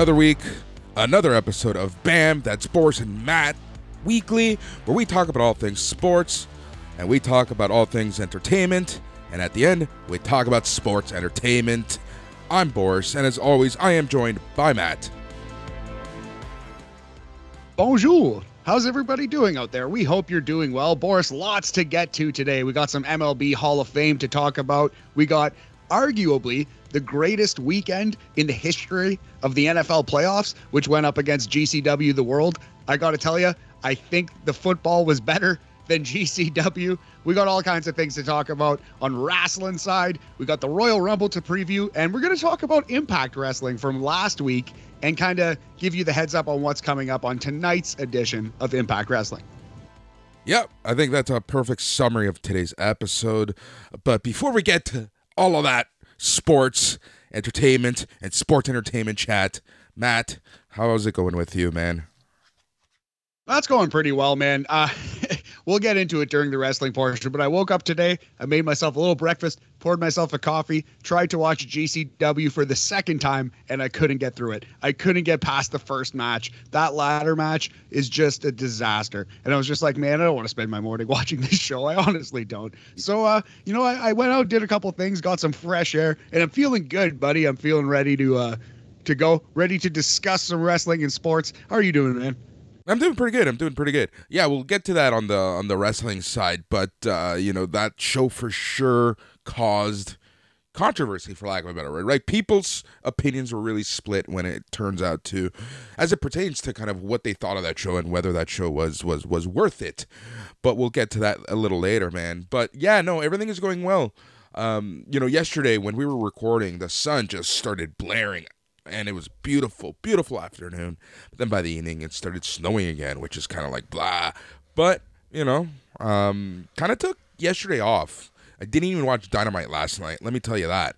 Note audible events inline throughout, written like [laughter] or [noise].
Another week, another episode of BAM, that's Boris and Matt Weekly, where we talk about all things sports and we talk about all things entertainment. And at the end, we talk about sports entertainment. I'm Boris, and as always, I am joined by Matt. Bonjour. How's everybody doing out there? We hope you're doing well. Boris, lots to get to today. We got some MLB Hall of Fame to talk about. We got arguably the greatest weekend in the history of the NFL playoffs, which went up against GCW The World. I got to tell you, I think the football was better than [laughs] GCW. We got all kinds of things to talk about on wrestling side. We got the Royal Rumble to preview, and we're going to talk about Impact Wrestling from last week and kind of give you the heads up on what's coming up on tonight's edition of Impact Wrestling. Yep, I think that's a perfect summary of today's episode. But before we get to all of that sports, entertainment, and sports entertainment chat, Matt, how's it going with you, man? That's going pretty well, man. Uh, [laughs] we'll get into it during the wrestling portion, but I woke up today. I made myself a little breakfast, poured myself a coffee, tried to watch GCW for the second time, and I couldn't get through it. I couldn't get past the first match. That ladder match is just a disaster. And I was just like, man, I don't want to spend my morning [laughs] watching this show. I honestly don't. So, uh, you know, I, I went out, did a couple things, got some fresh air, and I'm feeling good, buddy. I'm feeling ready to uh, to go, ready to discuss some wrestling and sports. How are you doing, man? I'm doing pretty good. I'm doing pretty good. Yeah, we'll get to that on the on the wrestling side, but uh, you know that show for sure caused controversy, for lack of a better word. Right? People's opinions were really split when it turns out to, as it pertains to kind of what they thought of that show and whether that show was was was worth it. But we'll get to that a little later, man. But yeah, no, everything is going well. Um, you know, yesterday when we were recording, the sun just started blaring and it was beautiful, beautiful afternoon. But then by the evening, it started snowing again, which is kind of like blah. But you know, um, kind of took yesterday off. I didn't even watch Dynamite last night. Let me tell you that.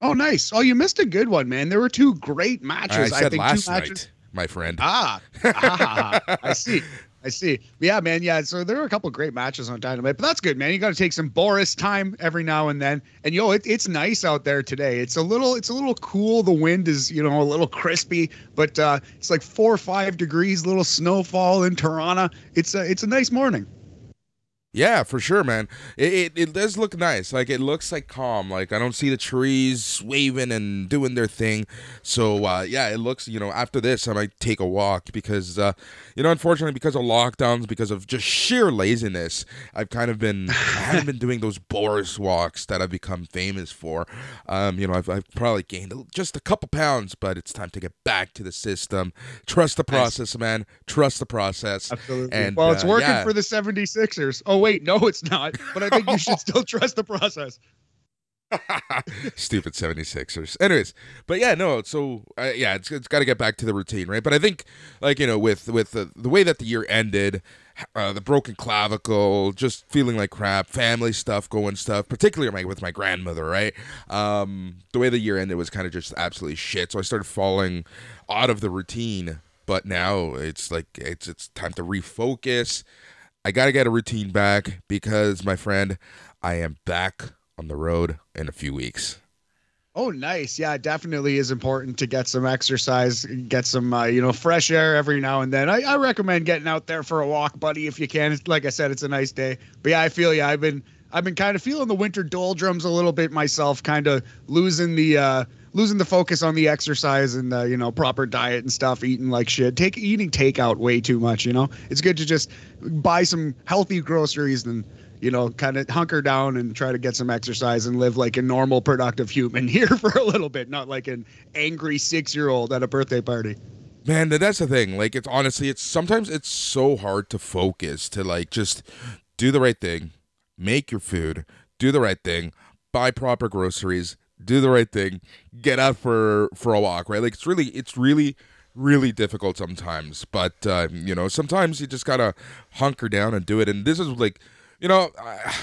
Oh, nice. Oh, you missed a good one, man. There were two great matches. I said think last two matches. night, my friend. Ah, ah, I see. [laughs] I see. Yeah, man. Yeah. So there were a couple great matches on Dynamite, but that's good, man. You got to take some Boris time every now and then. And yo, it, it's nice out there today. It's a little, it's a little cool. The wind is, you know, a little crispy, but uh, it's like four or five degrees. Little snowfall in Toronto. It's a, it's a nice morning. Yeah, for sure, man. It, it, it does look nice. Like it looks like calm. Like I don't see the trees waving and doing their thing. So uh, yeah, it looks. You know, after this, I might take a walk because uh, you know, unfortunately, because of lockdowns, because of just sheer laziness, I've kind of been I haven't been doing those Boris walks that I've become famous for. Um, you know, I've, I've probably gained just a couple pounds, but it's time to get back to the system. Trust the process, man. Trust the process. Absolutely. And, well, it's uh, working yeah. for the 76ers. Oh, wait, no, it's not. But I think you should still [laughs] trust the process. [laughs] Stupid 76ers. Anyways, but yeah, no, so uh, yeah, it's, it's got to get back to the routine, right? But I think like, you know, with with the, the way that the year ended, uh, the broken clavicle, just feeling like crap, family stuff, going stuff, particularly my, with my grandmother, right? Um, the way the year ended was kind of just absolutely shit. So I started falling out of the routine, but now it's like it's it's time to refocus. I got to get a routine back because my friend, I am back on the road in a few weeks. Oh, nice. Yeah, definitely is important to get some exercise, get some, uh, you know, fresh air every now and then. I, I recommend getting out there for a walk, buddy, if you can. Like I said, it's a nice day. But yeah, I feel you. I've been, I've been kind of feeling the winter doldrums a little bit myself, kind of losing the, uh, losing the focus on the exercise and uh, you know proper diet and stuff eating like shit. Take eating takeout way too much you know? It's good to just buy some healthy groceries and you know kind of hunker down and try to get some exercise and live like a normal productive human [laughs] here for a little bit not like an angry six year old at a birthday party. Man, that's the thing. Like it's honestly it's sometimes it's so hard to focus to like just do the right thing, make your food, do the right thing, buy proper groceries, do the right thing, get out for for a walk, right? Like it's really it's really really difficult sometimes, but uh, you know, sometimes you just got to hunker down and do it and this is like, you know, I,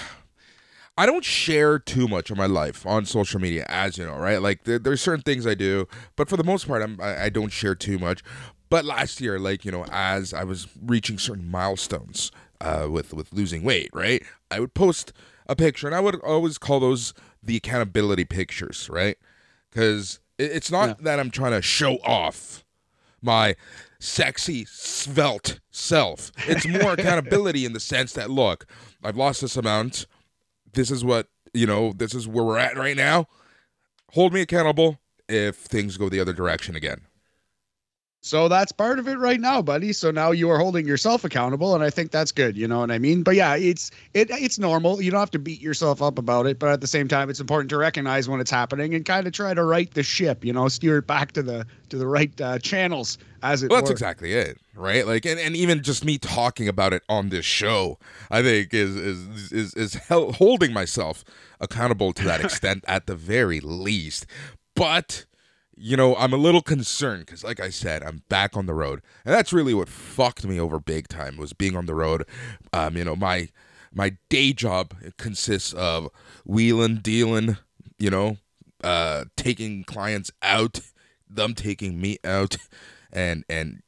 I don't share too much of my life on social media, as you know, right? Like there, there's certain things I do, but for the most part, I'm, I, I don't share too much. But last year, like you know, as I was reaching certain milestones uh, with with losing weight, right? I would post a picture, and I would always call those the accountability pictures, right? Because It's not Yeah. that I'm trying to show off my sexy, svelte self. It's more [laughs] accountability in the sense that look, I've lost this amount. This is what you know. This is where we're at right now. Hold me accountable if things go the other direction again. So that's part of it right now, buddy. So now you are holding yourself accountable, and I think that's good. You know what I mean? But yeah, it's it it's normal. You don't have to beat yourself up about it, but at the same time, it's important to recognize when it's happening and kind of try to right the ship. You know, steer it back to the to the right uh, channels, as it Well, that's were. exactly it, right? Like, and, and even just me talking about it on this show, I think is is is is hel- holding myself accountable to that [laughs] extent at the very least. But you know, I'm a little concerned because, like I said, I'm back on the road, and that's really what fucked me over big time was being on the road. Um, you know, my my day job consists of wheeling, dealing, you know, uh, taking clients out, them taking me out, and and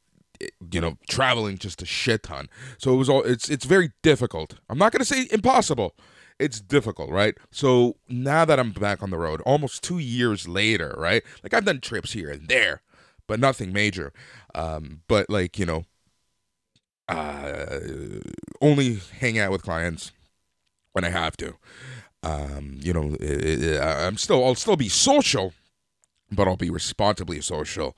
you know traveling just a shit ton. So it was all it's it's very difficult. I'm not gonna say impossible. It's difficult, right? So now that I'm back on the road, almost two years later, right? Like I've done trips here and there, but nothing major. Um, but like you know, uh, only hang out with clients when I have to. Um, you know, it, it, I'm still I'll still be social, but I'll be responsibly social.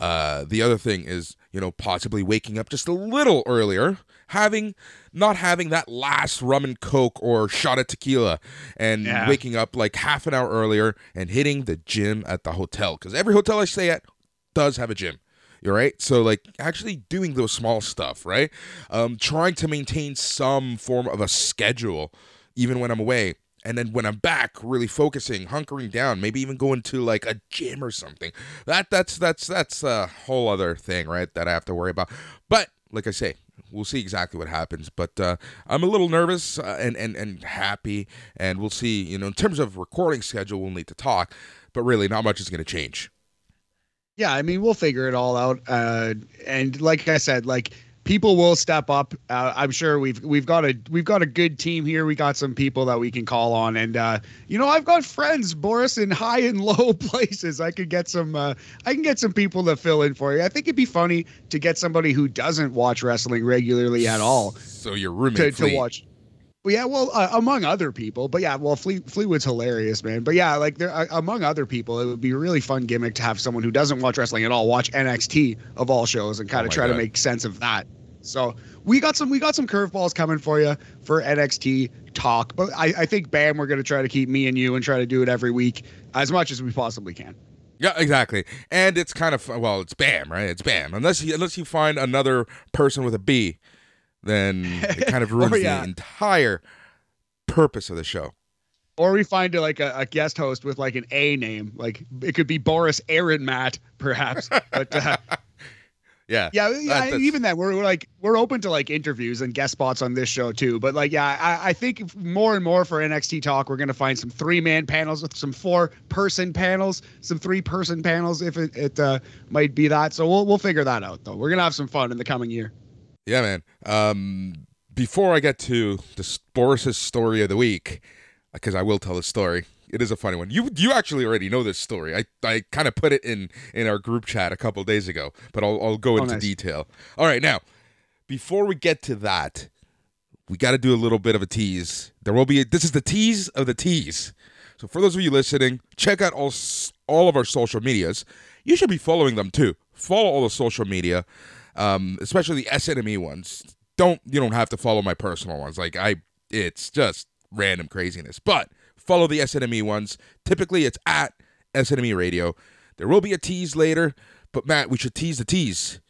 Uh, the other thing is, you know, possibly waking up just a little earlier, having not having that last rum and coke or shot of tequila, and Yeah. waking up like half an hour earlier and hitting the gym at the hotel because every hotel I stay at does have a gym. You're right. So like actually doing those small stuff, right? Um, trying to maintain some form of a schedule even when I'm away. And then when I'm back, really focusing, hunkering down, maybe even going to like a gym or something. That that's that's that's a whole other thing, right? That I have to worry about. But like I say, we'll see exactly what happens. But uh, I'm a little nervous uh, and and and happy, and we'll see. You know, in terms of recording schedule, we'll need to talk. But really, not much is going to change. Yeah, I mean, we'll figure it all out. Uh, and like I said, like people will step up. Uh, I'm sure we've we've got a we've got a good team here. We got some people that we can call on, and uh, you know, I've got friends, Boris, in high and [laughs] low places. I could get some. Uh, I can get some people to fill in for you. I think it'd be funny to get somebody who doesn't watch wrestling regularly at all So your roommate to, to watch. Yeah, well, uh, among other people, but yeah, well, Fleet, Fleetwood's hilarious, man. But yeah, like there, uh, among other people, it would be a really fun gimmick to have someone who doesn't watch wrestling at all watch NXT of all shows and kind Oh of my try to make sense of that. So we got some, we got some curveballs coming for you for NXT talk, but I, I think Bam, we're gonna try to keep me and you and try to do it every week as much as we possibly can. Yeah, exactly. And it's kind of well, it's Bam, right? It's Bam. Unless you unless you find another person with a B, then it kind of [laughs] ruins Oh, yeah. the entire purpose of the show. Or we find like a, a guest host with like an A name, like it could be Boris Aaron Matt, perhaps. But uh, [laughs] Yeah. Yeah, That- yeah. even then, we're, we're like we're open to like interviews and guest spots on this show too. But like, yeah, I, I think more and more for NXT talk, we're gonna find some three man panels with some four person panels, some three person panels if it, it uh, might be that. So we'll we'll figure that out though. We're gonna have some fun in the coming year. Yeah, man. Um, before I get to the Boris's story of the week, because I will tell the story. It is a funny one. You you actually already know this story. I, I kind of put it in in our group chat a couple days ago, but I'll I'll go Oh, into nice. detail. All right, now before we get to that, we got to do a little bit of a tease. There will be a, this is the tease of the tease. So for those of you listening, check out all all of our social medias. You should be following them too. Follow all the social media, um, especially the SNME ones. Don't you don't have to follow my personal ones. Like I, it's just random craziness. But follow the SNME ones. Typically, it's at SNME Radio. There will be a tease later, but Matt, we should tease the tease.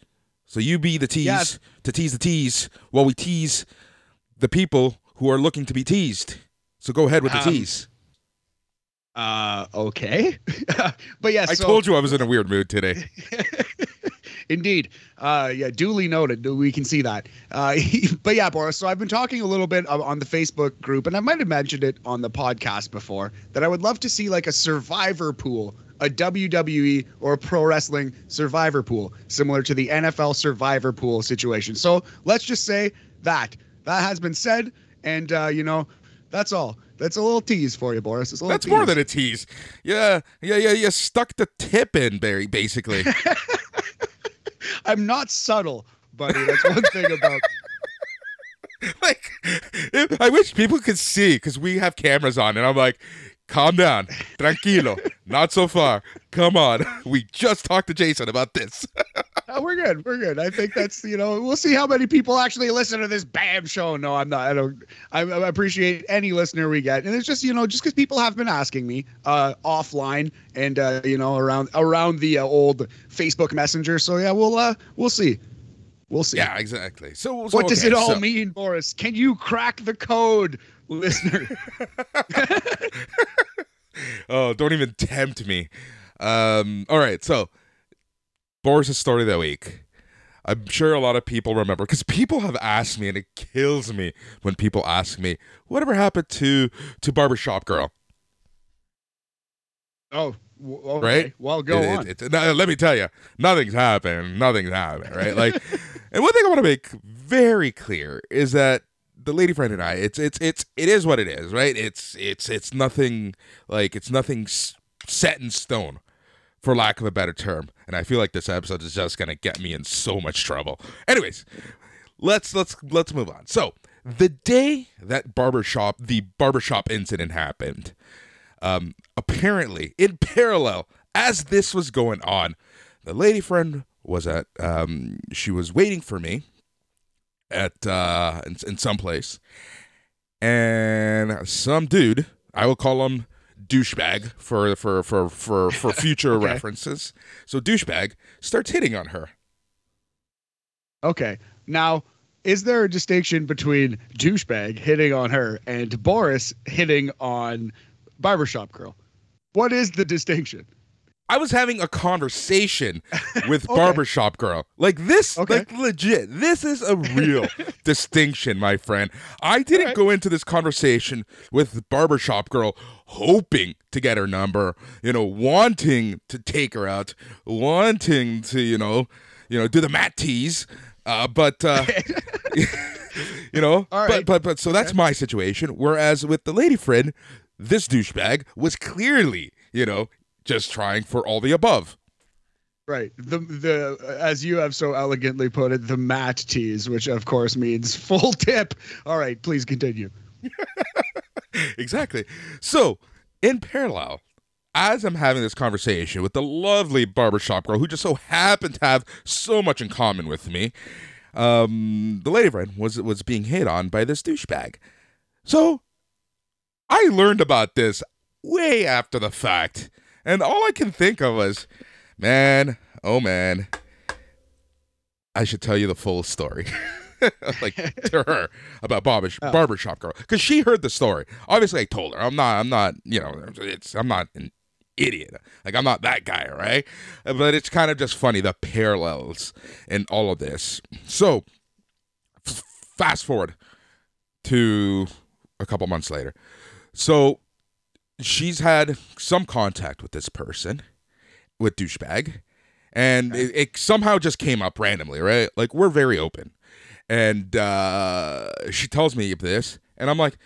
So you be the tease Yes. to tease the tease while we tease the people who are looking to be teased. So go ahead with the Um, tease. Uh, okay, [laughs] but yeah, I so, told you I was in a weird mood today. [laughs] Indeed. Uh, yeah, duly noted. We can see that. Uh, [laughs] but yeah, Boris. So I've been talking a little bit on the Facebook group, and I might have mentioned it on the podcast before that I would love to see like a survivor pool, a WWE or a pro wrestling survivor pool, similar to the NFL survivor pool situation. So let's just say that that has been said, and uh, you know. That's all. That's a little tease for you, Boris. It's a little That's more than a tease. Yeah, yeah, yeah. You stuck the tip in, Barry. Basically. [laughs] I'm not subtle, buddy. That's one thing about. [laughs] like, I wish people could see because we have cameras on, and I'm like, calm down, tranquilo, not so far. Come on, [laughs] we just talked to Jason about this. [laughs] Oh, we're good. We're good. I think that's you know we'll see how many people actually listen to this BAM show. No, I'm not. I don't. I, I appreciate any listener we get, and it's just you know just because people have been asking me uh, offline and uh, you know around around the uh, old Facebook Messenger. So yeah, we'll uh we'll see. We'll see. yeah, exactly. So, so What does okay, it all so- mean, Boris? Can you crack the code, listener? [laughs] Oh, don't even tempt me. Um, all right, so Boris's story of the week. I'm sure a lot of people remember because people have asked me, and it kills me when people ask me, "Whatever happened to to Barbershop Girl?" oh, okay. Right? Well, go It- on. it- it- no, let me tell you, nothing's happened. Nothing's happened, right? Like, and one thing I want to make very clear is that the lady friend and I, it's it's it's it is what it is, right? It's it's it's nothing like it's nothing set in stone, for lack of a better term. And I feel like this episode is just gonna get me in so much trouble. Anyways, let's let's let's move on. So the day that barbershop the barbershop incident happened, um, apparently in parallel as this was going on, the lady friend was at um, she was waiting for me at uh, in, in some place, and some dude I will call him douchebag for for for for for [laughs] future Okay. references. So douchebag starts hitting on her. Okay. Now, is there a distinction between douchebag hitting on her and Boris hitting on barbershop girl? What is the distinction? I was having a conversation [laughs] with Okay. barbershop girl. Like this, Okay. like legit. This is a real [laughs] distinction, my friend. I didn't Alright. go into this conversation with barbershop girl hoping to get her number, you know, wanting to take her out, wanting to, you know, you know, do the mat tease. Uh, but uh, [laughs] you know, All but but but so that's my situation. Whereas with the lady friend, this douchebag was clearly, you know, just trying for all the above. Right. The the as you have so elegantly put it, the mat tease, which of course means full [laughs] tip. All right, please continue. [laughs] exactly. So, in parallel, as I'm having this conversation with the lovely barbershop girl who just so happened to have so much in common with me, um, the lady friend was was being hit on by this douchebag. So, I learned about this way after the fact, and all I can think of was, man, oh man, I should tell you the full story. [laughs] like [laughs] to her about barber Oh. barbershop girl because she heard the story. Obviously, I told her I'm not. I'm not. You know, it's. I'm not an idiot. Like I'm not that guy, right? But it's kind of just funny the parallels in all of this. So, f- fast forward to a couple months later. So, she's had some contact with this person, with douchebag, and it, it somehow just came up randomly, right? Like we're very open, and uh, she tells me this, and I'm like,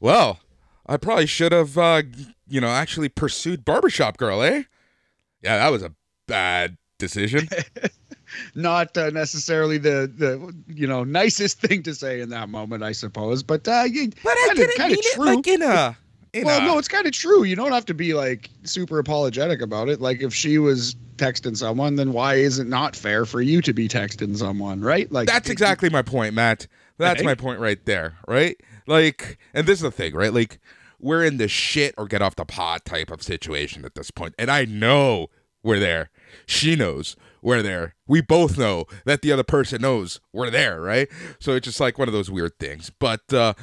well, I probably should have, uh, you know, actually pursued barbershop girl, eh? Yeah, that was a bad decision. [laughs] Not uh, necessarily the the you know nicest [laughs] thing to say in that moment, I suppose. But uh, you, But I kinda- didn't it true. like in a. In well, a no, it's kind of true. You don't have to be like super apologetic about it. Like if she was texting someone, then why is it not fair for you to be texting someone, right? Like That's exactly my point, Matt. That's my point right there, right? Like, and this is the thing, right? Like, we're in the shit or get off the pot type of situation at this point, and I know we're there. She knows we're there. We both know that the other person knows we're there, right? So it's just like one of those weird things. But uh,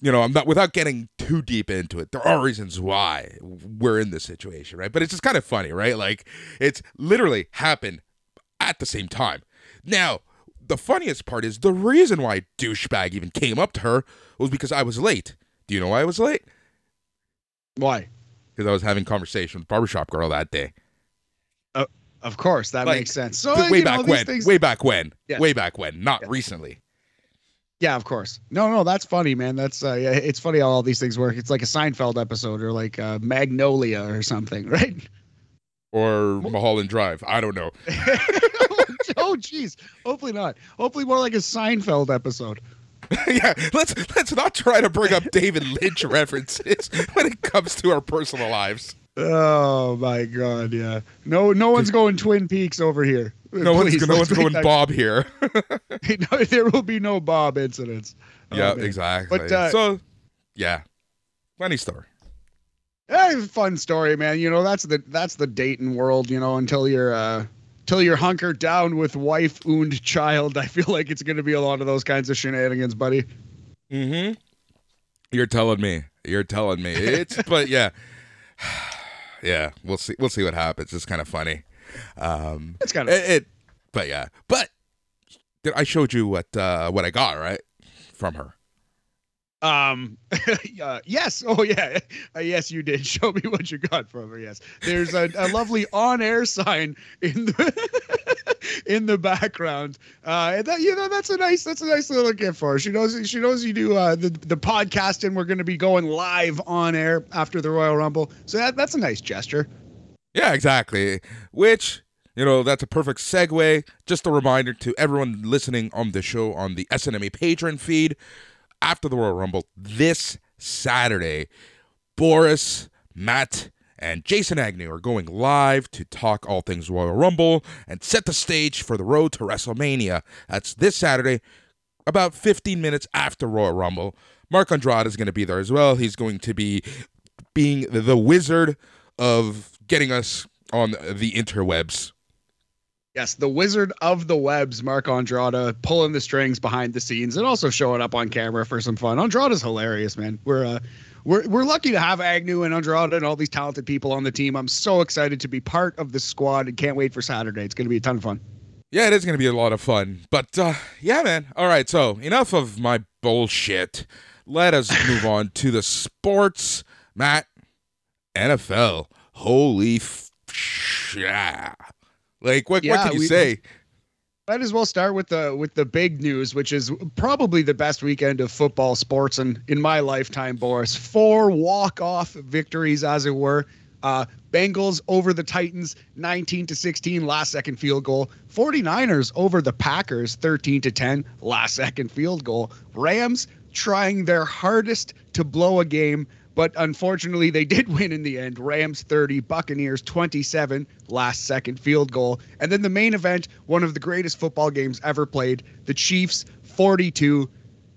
you know, I'm not without getting too deep into it. There are reasons why we're in this situation, right? But it's just kind of funny, right? Like, it's literally happened at the same time. Now, the funniest part is the reason why douchebag even came up to her was because I was late. Do you know why I was late? Why? Because I was having conversation with barbershop girl that day. Uh, of course, that Like, makes sense. So way know, back when. things- Way back when. Yeah. Way back when. Not Yeah. recently. Yeah, of course. No, no, that's funny, man. That's uh, yeah, it's funny how all these things work. It's like a Seinfeld episode or like uh, Magnolia or something, [laughs] right? Or Mulholland Drive. I don't know. [laughs] oh, jeez. Hopefully not. Hopefully more like a Seinfeld episode. [laughs] yeah, let's let's not try to bring up David Lynch references when it comes to our personal lives. Oh my god, yeah. No, no one's going Twin Peaks over here. No one's, no one's going that- Bob here. [laughs] No, there will be no Bob incidents. Oh, yeah, man. exactly. But, uh, so, yeah, funny story. A fun story, man. You know, that's the that's the dating world. You know, until you're uh, until you're hunkered down with wife and child. I feel like it's going to be a lot of those kinds of shenanigans, buddy. Mm-hmm. You're telling me. You're telling me. It's but yeah, yeah. We'll see. We'll see what happens. It's kind of funny. Um, It's kind of it, it. But yeah. But did I showed you what uh what I got right from her? Um. [laughs] uh, yes. Oh, yeah. [laughs] Uh, yes, you did [laughs] show me what you got from her. Yes. There's a, a lovely on-air sign in the in the background. Uh, that you know that's a nice that's a nice little gift for her. She knows she knows you do uh, the the podcast, and we're going to be going live on air after the Royal Rumble. So that that's a nice gesture. Yeah, exactly. Which, you know, that's a perfect segue. Just a reminder to everyone listening on the show on the SNME patron feed after the Royal Rumble this Saturday, Boris, Matt, and Jason Agnew are going live to talk all things Royal Rumble and set the stage for the road to WrestleMania. That's this Saturday, about 15 minutes after Royal Rumble. Mark Andrada is going to be there as well. He's going to be being the, wizard of getting us on the interwebs. Yes, the Wizard of the Webs, Mark Andrada, pulling the strings behind the scenes and also showing up on camera for some fun. Andrada's hilarious, man. We're uh, we're we're lucky to have Agnew and Andrada and all these talented people on the team. I'm so excited to be part of the squad and can't wait for Saturday. It's going to be a ton of fun. Yeah, it is going to be a lot of fun. But uh, yeah, man. All right, so enough of my bullshit. Let us [laughs] move on to the sports. Matt, NFL. Holy f- yeah. Like, what, what can you we- say? Might as well start with the with the big news, which is probably the best weekend of football sports in, in my lifetime, Boris. Four walk-off victories, as it were. Uh, Bengals over the Titans, 19 to 16, last second field goal. 49ers over the Packers, 13 to 10, last second field goal. Rams trying their hardest to blow a game, but unfortunately they did [laughs] win in the end. Rams 30, Buccaneers 27, last second field goal. And then the main event, one of the greatest football games ever played, the Chiefs 42,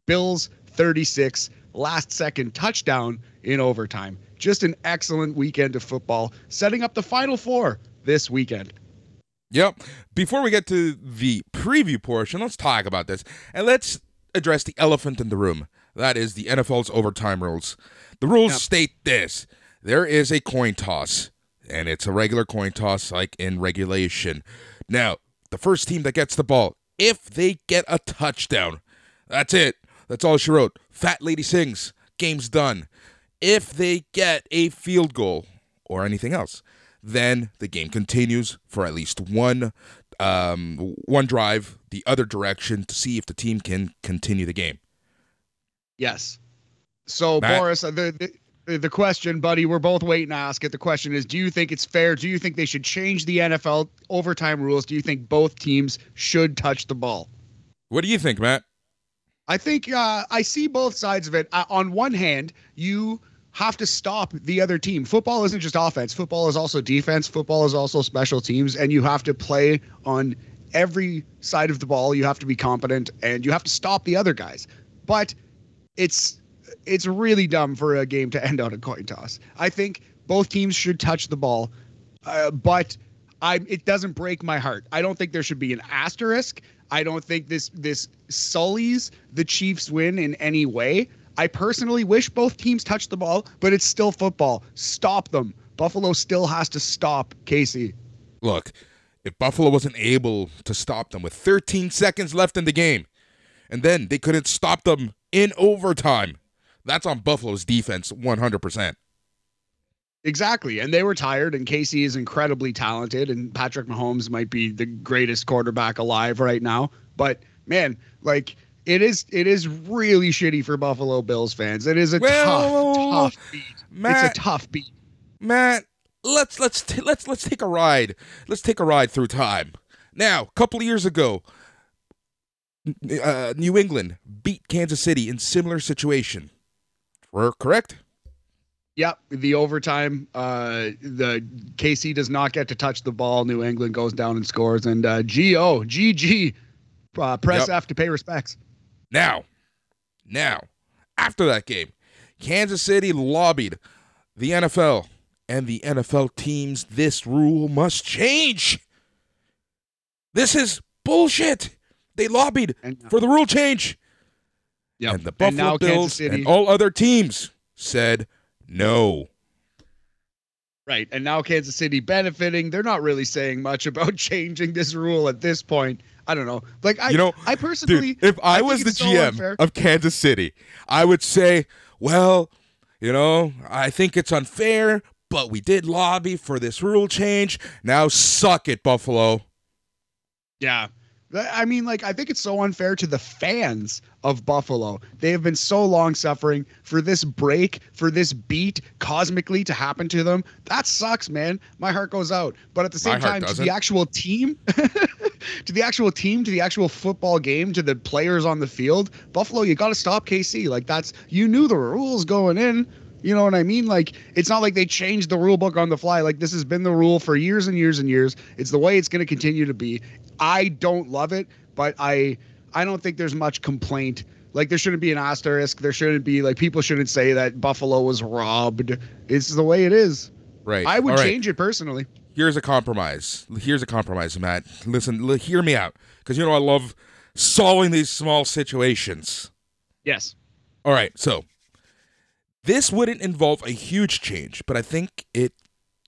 Bills 36, last second touchdown in overtime. Just an excellent weekend of football, setting up the final four this weekend. Yep. Before we get to the preview portion, let's talk about this. And let's address the elephant in the room. That is the NFL's overtime rules. The rules Yep. state this there is a coin toss, and it's a regular coin toss like in regulation. Now, the first team that gets the ball, if they get a touchdown, that's it. That's all she wrote. Fat lady sings. Game's done. If they get a field goal or anything else, then the game continues for at least one um, one drive the other direction to see if the team can continue the game. Yes. So, Matt? Boris, uh, the, the the question, buddy, we're both waiting to ask it. The question is, do you think it's fair? Do you think they should change the NFL overtime rules? Do you think both teams should touch the ball? What do you think, Matt? I think uh, I see both sides of it. Uh, on one hand, you have to stop the other team. Football isn't just offense. Football is also defense. Football is also special teams, and you have to play on every side of the ball. You have to be competent, and you have to stop the other guys. But it's it's really dumb for a game to end on a coin toss. I think both teams should touch the ball, uh, but I it doesn't break my heart. I don't think there should be an asterisk. I don't think this this sullies the Chiefs win in any way. I personally wish both teams touch the ball, but it's still football. Stop them. Buffalo still has to stop KC. Look, if Buffalo wasn't able to stop them with 13 seconds left in the game, and then they couldn't stop them in overtime, that's on Buffalo's defense 100%. Exactly. And they were tired, and KC is incredibly talented, and Patrick Mahomes might be the greatest quarterback alive right now. But man, like it is it is really shitty for Buffalo Bills fans. It is a Well, tough, tough beat. Matt, it's a tough beat. Matt, let's let's t- let's let's take a ride. Let's take a ride through time. Now, a couple of years ago, uh, New England beat Kansas City in similar situation. We're correct. Yep, the overtime. Uh, the KC does not get to touch the ball. New England goes down and scores, and uh, GO GG, uh, press Yep. F to pay respects. Now, now, after that game, Kansas City lobbied the NFL and the NFL teams. This rule must change. This is bullshit. They lobbied And, for the rule change. Yep. And the Buffalo Kansas Bills and all other teams said no. right, and now Kansas City benefiting. They're not really saying much about [laughs] changing this rule at this point. I don't know. Like I, You know, I personally, Dude, if I, think was the so GM unfair. of Kansas City, I would say, well, you know, I think it's unfair, but we did lobby for this rule change. Now suck it, Buffalo. Yeah. I mean, like, I think it's so unfair to the fans of Buffalo. They have been so long suffering for this break, for this beat cosmically to happen to them. That sucks, man. My heart goes out. But at the same time, to the actual team, [laughs] to the actual team, to the actual football game, to the players on the field, Buffalo, you got to stop KC. Like, that's, you knew the rules going in. You know what I mean? Like, it's not like they changed the rule book on the fly. Like, this has been the rule for years and years and years. It's the way it's going to continue to be. I don't love it, but I I don't think there's much complaint. Like there shouldn't be an asterisk. There shouldn't be like people shouldn't say that Buffalo was robbed. It's the way it is. Right. I would right. change it personally. Here's a compromise. Here's a compromise, Matt. Listen, li- hear me out. Because, you know, I love solving these small situations. Yes. All right, so this wouldn't involve a huge change, but I think it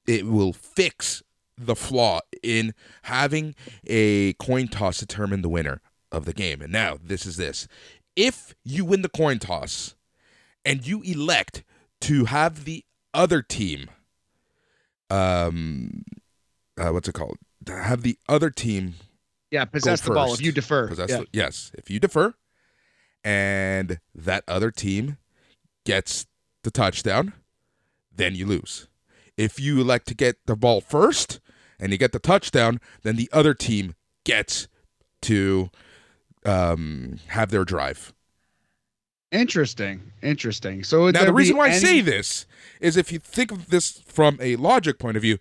it will fix the flaw in having a coin toss determine the winner of the game. And now this is this. If you win the coin toss and you elect to have the other team um uh, what's it called? Have the other team Yeah, possess the ball if you defer. Possess Yeah. the- yes, if you defer, and that other team gets the touchdown, then you lose. If you elect to get the ball first and you get the touchdown, then the other team gets to um, have their drive. Interesting. Interesting. So Now, the reason why I say this is if you think of this from a logic point of view,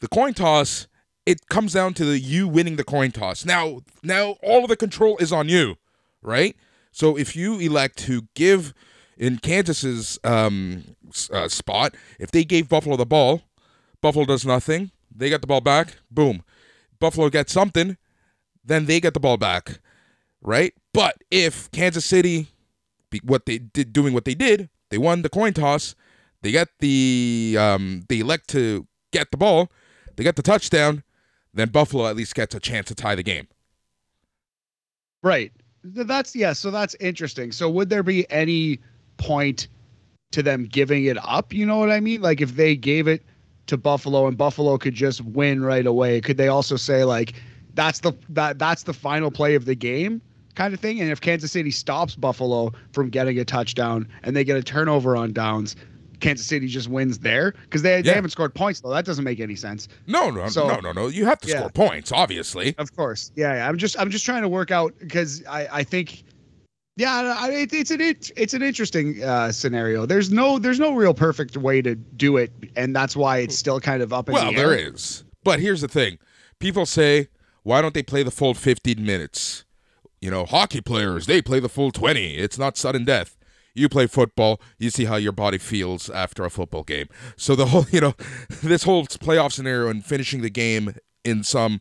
the coin toss it comes down to the you winning the coin toss. Now, now all of the control is on you, right? So if you elect to give in Kansas's um, uh, spot, if they gave Buffalo the ball, Buffalo does nothing. They get the ball back. Boom. Buffalo gets something, then they get the ball back, right? But if Kansas City, what they did, doing what they did, they won the coin toss. They get the, um, they elect to get the ball. They get the touchdown. Then Buffalo at least gets a chance to tie the game. Right. That's yeah. So that's interesting. So would there be any point to them giving it up? You know what I mean? Like if they gave it to Buffalo and Buffalo could just win right away, could they also say like that's the that that's the final play of the game kind of thing? And if Kansas City stops Buffalo from getting a touchdown and they get a turnover on downs, Kansas City just wins there because they, they haven't scored points though. That doesn't make any sense. No, no, So- no, no, no. You have to Yeah. score points, obviously. Of course, yeah, yeah. I'm just I'm just trying to work out because I I think, yeah, I, it, it's an it, it's an interesting uh, scenario. There's no there's no real perfect way to do it, and that's why it's still kind of up in Well, the there air. is. But here's the thing. People say, why don't they play the full 15 minutes? You know, hockey players, they play the full 20. It's not sudden death. You play football, you see how your body feels after a football game. So the whole, [laughs] you know, this whole playoff scenario and finishing the game in some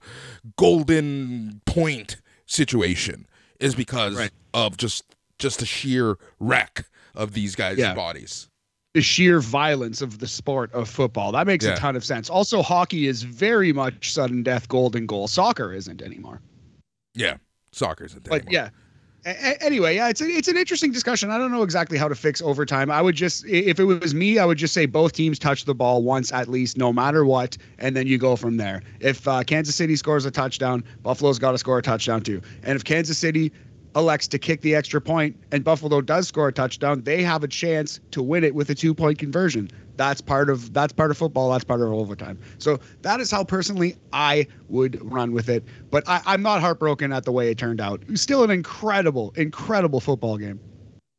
golden point situation is because Right. Of just just the sheer wreck of these guys' Yeah. bodies. The sheer violence of the sport of football that makes Yeah. a ton of sense. Also, hockey is very much sudden death, golden goal. Soccer isn't anymore. Yeah, soccer isn't But anymore. yeah. A- anyway, yeah, it's a, it's an interesting discussion. I don't know exactly how to fix overtime. I would just, if it was me, I would just say both teams touch the ball once at least, no matter what, and then you go from there. If uh, Kansas City scores a touchdown, Buffalo's got to score a touchdown too. And if Kansas City elects to kick the extra point and Buffalo does score a touchdown, they have a chance to win it with a two point conversion. That's part of that's part of football. That's part of overtime. So that is how personally I would run with it. But I, I'm not heartbroken at the way it turned out. It still an incredible, incredible football game.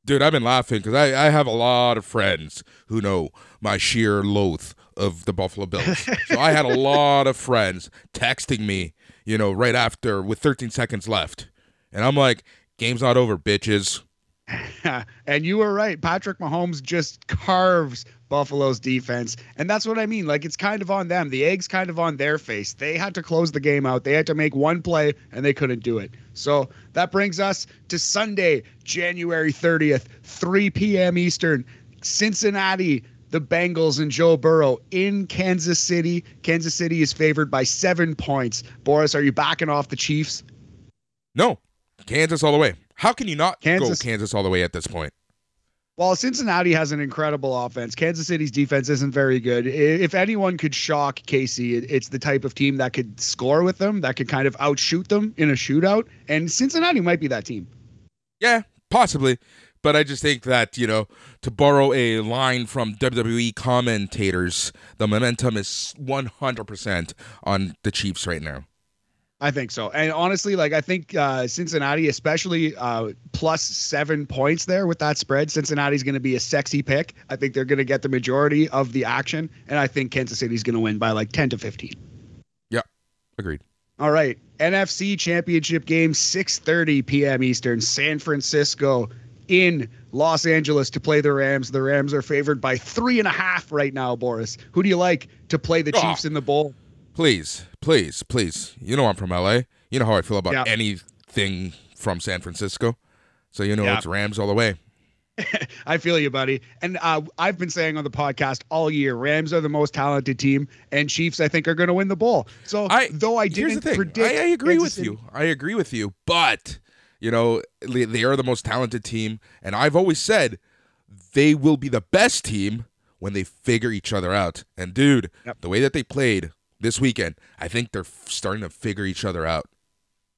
Dude, I've been laughing because I, I have a lot of friends who know my sheer loath of the Buffalo Bills. [laughs] so I had a lot of friends texting me, you know, right after with 13 seconds left. And I'm like, game's not over, bitches. [laughs] and you were right. Patrick Mahomes just carves Buffalo's defense. And that's what I mean. Like it's kind of on them. The egg's kind of on their face. They had to close the game out. They had to make one play and they couldn't do it. So that brings us to Sunday, January 30th, 3 p.m. Eastern. Cincinnati, the Bengals and Joe Burrow in Kansas City. Kansas City is favored by seven points. Boris, are you backing off the Chiefs? No, Kansas all the way. How can you not Kansas. go Kansas all the way at this point? While Cincinnati has an incredible offense, Kansas City's defense isn't very good. If anyone could shock KC, it's the type of team that could score with them, that could kind of outshoot them in a shootout. And Cincinnati might be that team. Yeah, possibly. But I just think that, you know, to borrow a line from WWE commentators, the momentum is 100% on the Chiefs right now. I think so. And honestly, like I think uh, Cincinnati, especially uh, plus seven points there with that spread, Cincinnati's going to be a sexy pick. I think they're going to get the majority of the action, and I think Kansas City's going to win by like ten to fifteen. Yeah, agreed. All right, NFC Championship game, six thirty p.m. Eastern, San Francisco in Los Angeles to play the Rams. The Rams are favored by three and a half right now. Boris, who do you like to play the oh. Chiefs in the bowl? Please, please, please. You know I'm from LA. You know how I feel about yep. anything from San Francisco. So you know yep. it's Rams all the way. [laughs] I feel you, buddy. And uh, I've been saying on the podcast all year, Rams are the most talented team, and Chiefs, I think, are going to win the bowl. So, I, though I didn't predict, I, I agree with you. I agree with you. But you know, they are the most talented team, and I've always said they will be the best team when they figure each other out. And dude, yep. the way that they played this weekend. I think they're starting to figure each other out.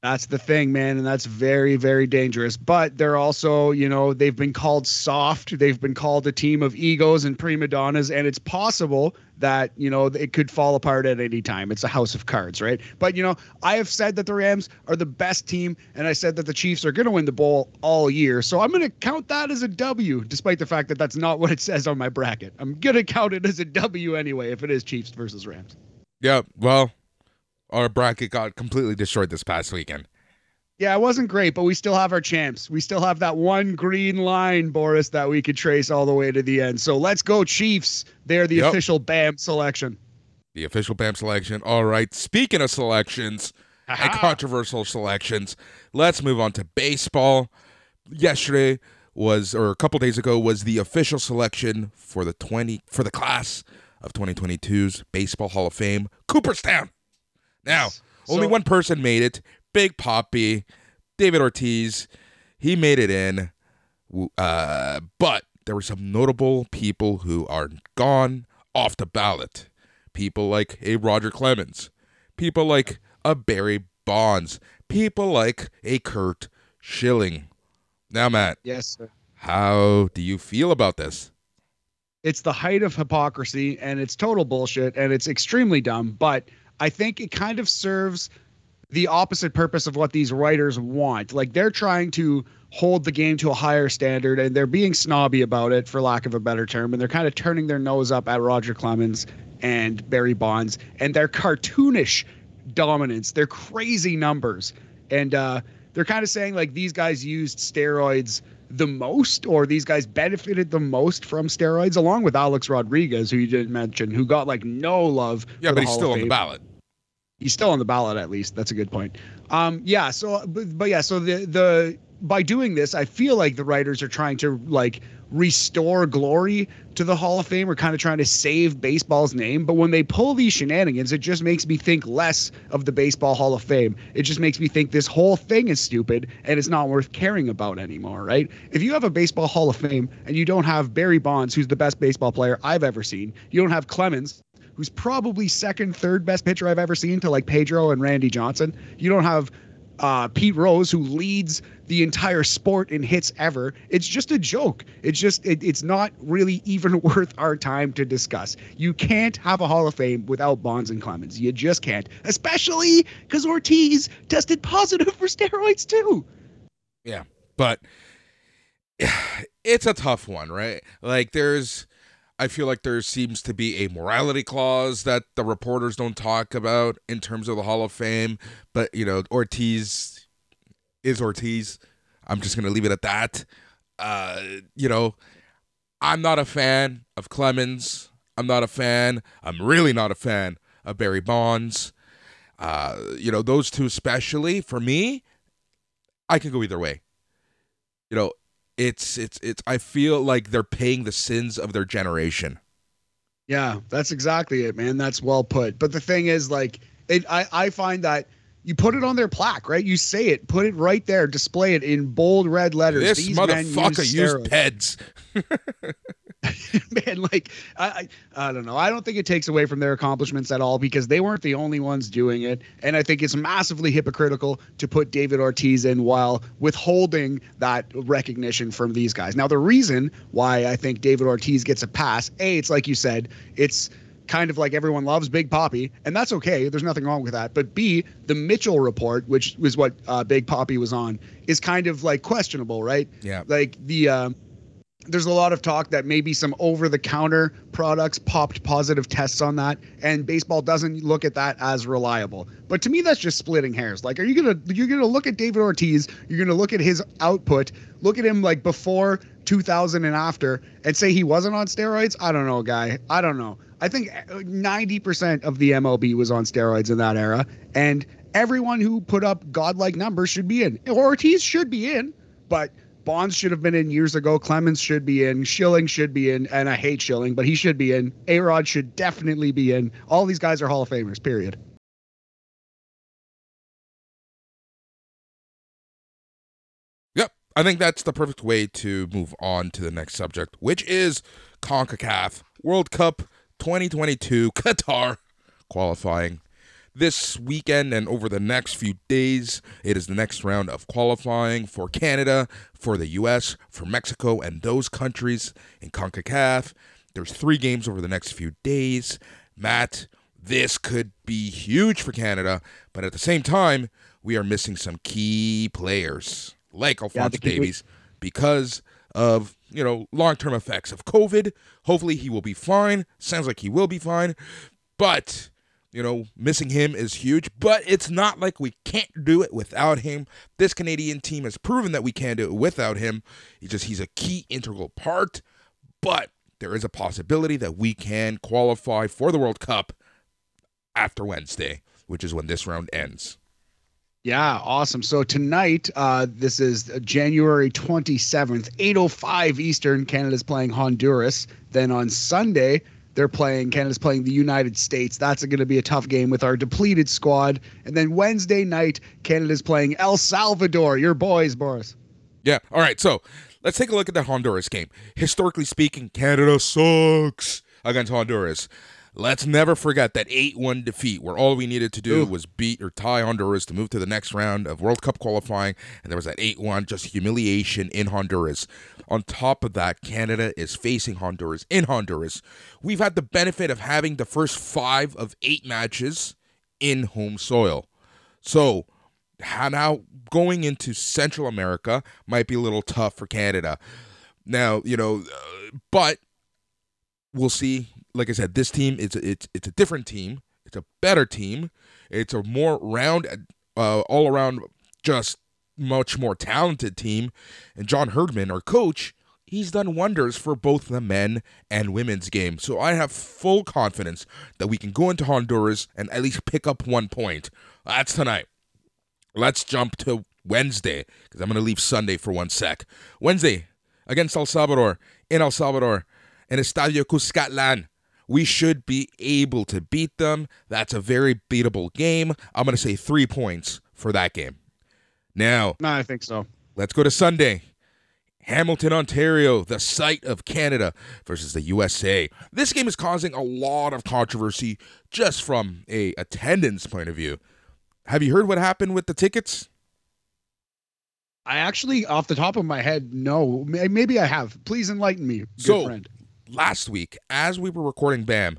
That's the thing, man, and that's very, very dangerous. But they're also, you know, they've been called soft. They've been called a team of egos and prima donnas, and it's possible that you know it could fall apart at any time. It's a house of cards, right? But you know, I have said that the Rams are the best team, and I said that the Chiefs are going to win the bowl all year. So I'm going to count that as a W, despite the fact that that's not what it says on my bracket. I'm going to count it as a W anyway if it is Chiefs versus Rams. Yeah, well, our bracket got completely destroyed this past weekend. Yeah, it wasn't great, but we still have our champs. We still have that one green line, Boris, that we could trace all the way to the end. So let's go, Chiefs. They're the yep. official BAM selection. The official BAM selection. All right. Speaking of selections Aha. and controversial selections, let's move on to baseball. Yesterday was, or a couple days ago, was the official selection for the twenty for the class of 2022's Baseball Hall of Fame, Cooperstown. Now, so, only one person made it. Big Poppy, David Ortiz. He made it in. Uh, but there were some notable people who are gone off the ballot. People like a Roger Clemens. People like a Barry Bonds. People like a Curt Schilling. Now, Matt. Yes, sir. How do you feel about this? It's the height of hypocrisy and it's total bullshit and it's extremely dumb. But I think it kind of serves the opposite purpose of what these writers want. Like they're trying to hold the game to a higher standard and they're being snobby about it, for lack of a better term. And they're kind of turning their nose up at Roger Clemens and Barry Bonds and their cartoonish dominance, their crazy numbers. And uh, they're kind of saying like these guys used steroids the most or these guys benefited the most from steroids along with Alex Rodriguez who you didn't mention who got like no love yeah but he's Hall still on the ballot. He's still on the ballot at least. That's a good point. Um yeah so but, but yeah so the the by doing this I feel like the writers are trying to like restore glory to the Hall of Fame or kind of trying to save baseball's name. But when they pull these shenanigans, it just makes me think less of the Baseball Hall of Fame. It just makes me think this whole thing is stupid and it's not worth caring about anymore, right? If you have a Baseball Hall of Fame and you don't have Barry Bonds, who's the best baseball player I've ever seen, you don't have Clemens, who's probably second, third best pitcher I've ever seen to like Pedro and Randy Johnson, you don't have uh, Pete Rose, who leads the entire sport in hits ever. It's just a joke. It's just it, it's not really even [laughs] worth our time to discuss. You can't have a Hall of Fame without Bonds and Clemens. You just can't, especially because Ortiz tested positive for steroids too. Yeah, but [sighs] it's a tough one, right? Like there's I feel like there seems to be a morality clause that the reporters don't talk about in terms of the Hall of Fame, but you know, Ortiz is Ortiz. I'm just going to leave it at that. Uh, you know, I'm not a fan of Clemens. I'm not a fan. I'm really not a fan of Barry Bonds. Uh, you know, those two especially for me, I can go either way. You know, it's it's it's I feel like they're paying the sins of their generation. Yeah, that's exactly it, man. That's well put. But the thing is, like, it, I I find that you put it on their plaque, right? You say it, put it right there, display it in bold red letters. This These motherfucker used peds. [laughs] [laughs] man, like I, I, I don't know. I don't think it takes away from their accomplishments at all because they weren't the only ones doing it, and I think it's massively hypocritical to put David Ortiz in while withholding that recognition from these guys. Now, the reason why I think David Ortiz gets a pass, a, it's like you said, it's kind of like everyone loves Big Papi, and that's okay. There's nothing wrong with that. But B, the Mitchell report, which was what uh, Big Papi was on, is kind of like questionable, right? Yeah. Like the. Uh, there's a lot of talk that maybe some over the counter products popped positive tests on that and baseball doesn't look at that as reliable. But to me that's just splitting hairs. Like are you gonna you're gonna look at david ortiz you're gonna look at his output look at him like before 2000 and after and say he wasn't on steroids? I don't know guy. I don't know. I think uh, 90% of the mlb was on steroids in that era and everyone who put up godlike numbers should be in. Ortiz should be in but Bonds should have been in years ago. Clemens should be in. Schilling should be in. And I hate Schilling, but he should be in. A Rod should definitely be in. All these guys are Hall of Famers, period. Yep. I think that's the perfect way to move on to the next subject, which is CONCACAF World Cup 2022 [laughs] Qatar qualifying this weekend and over the next few days. It is the next round of qualifying for Canada, for the US, for Mexico, and those countries in CONCACAF. There's three games over the next few days. Matt, this could be huge for Canada, but at the same time, we are missing some key players like Alphonso yeah, Davies because of you know long-term effects of COVID. Hopefully, he will be fine. Sounds like he will be fine, but you know, missing him is huge, but it's not like we can't do it without him. This Canadian team has proven that we can do it without him. He just he's a key integral part, but there is a possibility that we can qualify for the World Cup after Wednesday, which is when this round ends. Yeah, awesome. So tonight, uh, this is January 27th, 8.05 Eastern, Canada's playing Honduras. Then on Sunday, they're playing Canada's playing the United States. That's going to be a tough game with our depleted squad. And then Wednesday night, Canada's playing El Salvador. Your boys, Boris. Yeah. All right. So let's take a look at that Honduras game. Historically speaking, Canada sucks against Honduras. Let's never forget that 8 1 defeat where all we needed to do Ooh. was beat or tie Honduras to move to the next round of World Cup qualifying. And there was that 8 1 just humiliation in Honduras. On top of that, Canada is facing Honduras in Honduras. We've had the benefit of having the first five of eight matches in home soil. So now going into Central America might be a little tough for Canada. Now, you know, uh, but we'll see. Like I said, this team it's it's it's a different team. It's a better team. It's a more round, uh, all around, just much more talented team. And John Herdman, our coach, he's done wonders for both the men and women's game. So I have full confidence that we can go into Honduras and at least pick up one point. That's tonight. Let's jump to Wednesday because I'm going to leave Sunday for one sec. Wednesday against El Salvador in El Salvador in Estadio Cuscatlan. We should be able to beat them. That's a very beatable game. I'm going to say three points for that game. Now, no, I think so. Let's go to Sunday. Hamilton, Ontario, the site of Canada versus the USA. This game is causing a lot of controversy just from a attendance point of view. Have you heard what happened with the tickets? I actually, off the top of my head, no. Maybe I have. Please enlighten me, good So- friend. Last week, as we were recording BAM,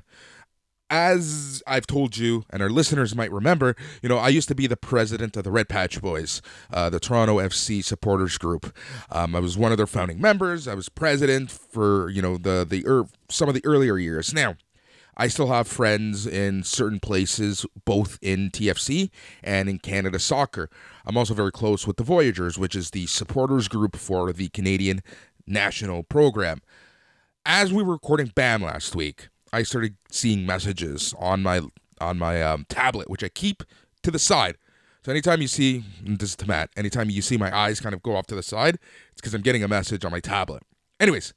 as I've told you, and our listeners might remember, you know, I used to be the president of the Red Patch Boys, uh, the Toronto FC supporters group. Um, I was one of their founding members. I was president for you know the the er, some of the earlier years. Now, I still have friends in certain places, both in TFC and in Canada soccer. I'm also very close with the Voyageurs, which is the supporters group for the Canadian national program as we were recording BAM last week, I started seeing messages on my on my um, tablet, which I keep to the side. So anytime you see this is to Matt, anytime you see my eyes kind of go off to the side, it's because I'm getting a message on my tablet. Anyways,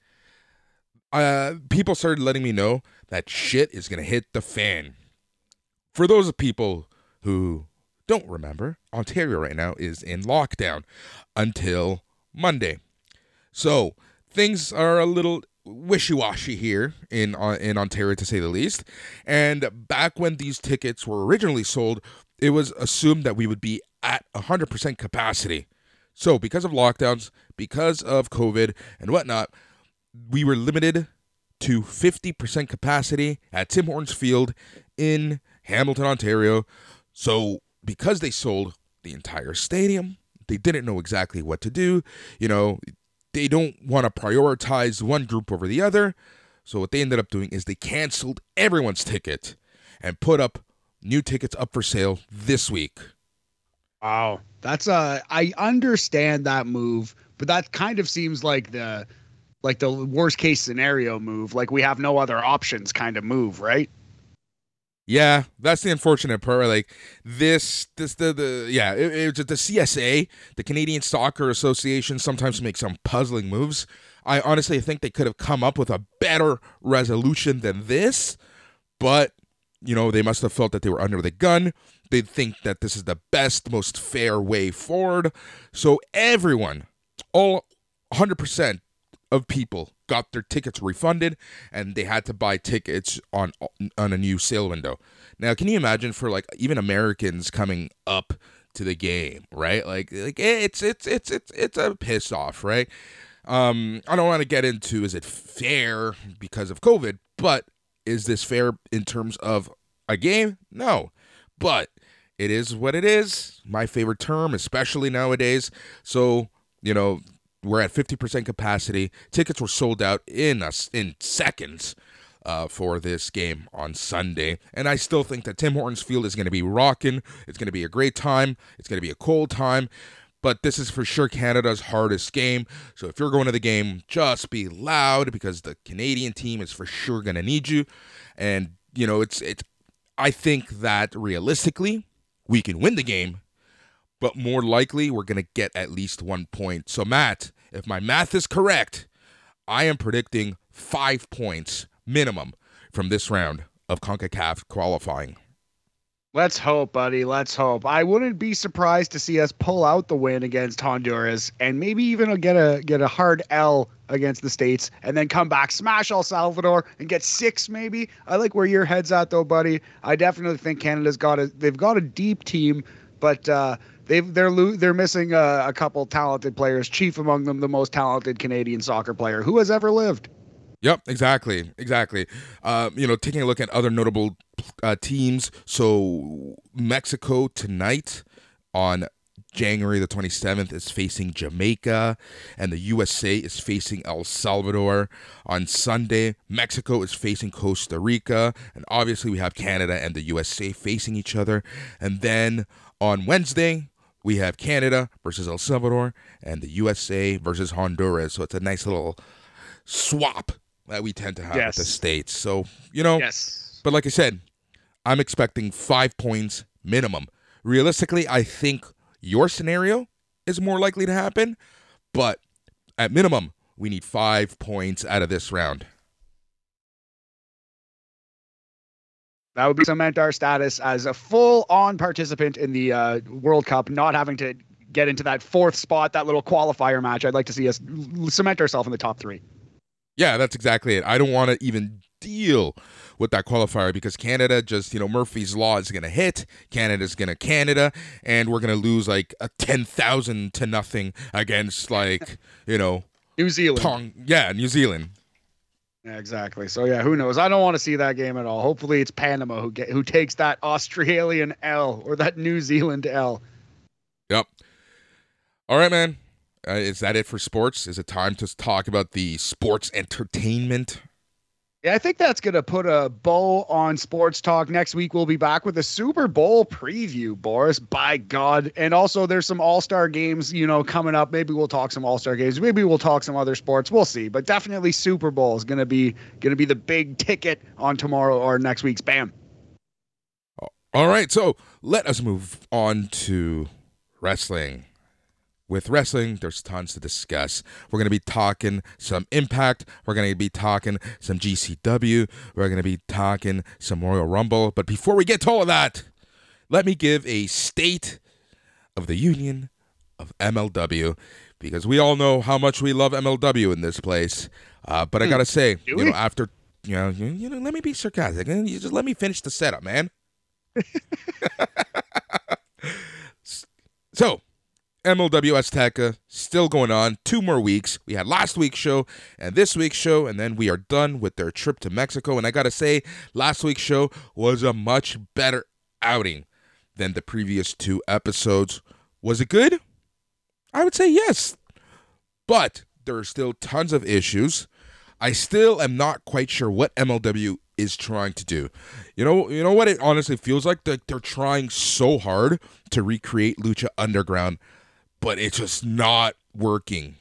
uh, people started letting me know that shit is gonna hit the fan. For those of people who don't remember, Ontario right now is in lockdown until Monday. So things are a little wishy-washy here in uh, in Ontario to say the least. And back when these tickets were originally sold, it was assumed that we would be at 100% capacity. So because of lockdowns, because of COVID and whatnot, we were limited to 50% capacity at Tim Hortons Field in Hamilton, Ontario. So because they sold the entire stadium, they didn't know exactly what to do. You know, they don't want to prioritize one group over the other. So what they ended up doing is they canceled everyone's ticket and put up new tickets up for sale this week. Wow. That's uh I understand that move, but that kind of seems like the like the worst case scenario move. Like we have no other options kind of move, right? Yeah, that's the unfortunate part. Like this, this the the yeah, it, it, the CSA, the Canadian Soccer Association, sometimes makes some puzzling moves. I honestly think they could have come up with a better resolution than this, but you know they must have felt that they were under the gun. They think that this is the best, most fair way forward. So everyone, all 100% of people got their tickets refunded and they had to buy tickets on on a new sale window. Now, can you imagine for like even Americans coming up to the game, right? Like like it's it's it's it's it's a piss off, right? Um I don't want to get into is it fair because of COVID, but is this fair in terms of a game? No. But it is what it is. My favorite term, especially nowadays. So, you know, we're at 50% capacity. Tickets were sold out in us in seconds uh, for this game on Sunday. And I still think that Tim Hortons Field is going to be rocking. It's going to be a great time. It's going to be a cold time. But this is for sure Canada's hardest game. So if you're going to the game, just be loud because the Canadian team is for sure going to need you. And, you know, it's, it's, I think that realistically, we can win the game, but more likely we're going to get at least one point. So, Matt, if my math is correct, I am predicting five points minimum from this round of CONCACAF qualifying. Let's hope, buddy. Let's hope. I wouldn't be surprised to see us pull out the win against Honduras and maybe even get a get a hard L against the states and then come back, smash El Salvador and get six maybe. I like where your head's at though, buddy. I definitely think Canada's got a they've got a deep team, but uh, they've they're lo- they're missing a, a couple talented players. Chief among them, the most talented Canadian soccer player who has ever lived. Yep, exactly, exactly. Uh, you know, taking a look at other notable uh, teams. So Mexico tonight on January the 27th is facing Jamaica, and the USA is facing El Salvador. On Sunday, Mexico is facing Costa Rica, and obviously we have Canada and the USA facing each other. And then on Wednesday, we have Canada versus El Salvador, and the USA versus Honduras. So it's a nice little swap that we tend to have Yes. with the states. So you know, Yes. but like I said, I'm expecting five points minimum. Realistically, I think your scenario is more likely to happen, but at minimum, we need five points out of this round. That would be cement our status as a full-on participant in the uh, World Cup, not having to get into that fourth spot, that little qualifier match. I'd like to see us cement ourselves in the top three. Yeah, that's exactly it. I don't want to even deal with that qualifier because Canada just, you know, Murphy's Law is going to hit. Canada's going to Canada, and we're going to lose like a 10,000 to nothing against, like, you know, New Zealand. Tong- yeah, New Zealand. Exactly. So yeah, who knows? I don't want to see that game at all. Hopefully, it's Panama who get who takes that Australian L or that New Zealand L. Yep. All right, man. Uh, is that it for sports? Is it time to talk about the sports entertainment? Yeah, I think that's gonna put a bow on sports talk. Next week we'll be back with a Super Bowl preview, Boris. By God. And also there's some all-star games, you know, coming up. Maybe we'll talk some all-star games. Maybe we'll talk some other sports. We'll see. But definitely Super Bowl is gonna be gonna be the big ticket on tomorrow or next week's bam. All right, so let us move on to wrestling. With wrestling, there's tons to discuss. We're going to be talking some Impact. We're going to be talking some GCW. We're going to be talking some Royal Rumble. But before we get to all of that, let me give a state of the union of MLW because we all know how much we love MLW in this place. Uh, but I got to say, you know, after, you know, you, you know, let me be sarcastic and you just let me finish the setup, man. [laughs] [laughs] so, MLW Azteca still going on. Two more weeks. We had last week's show and this week's show, and then we are done with their trip to Mexico. And I gotta say, last week's show was a much better outing than the previous two episodes. Was it good? I would say yes. But there are still tons of issues. I still am not quite sure what MLW is trying to do. You know, you know what it honestly feels like? That they're trying so hard to recreate Lucha Underground but it's just not working.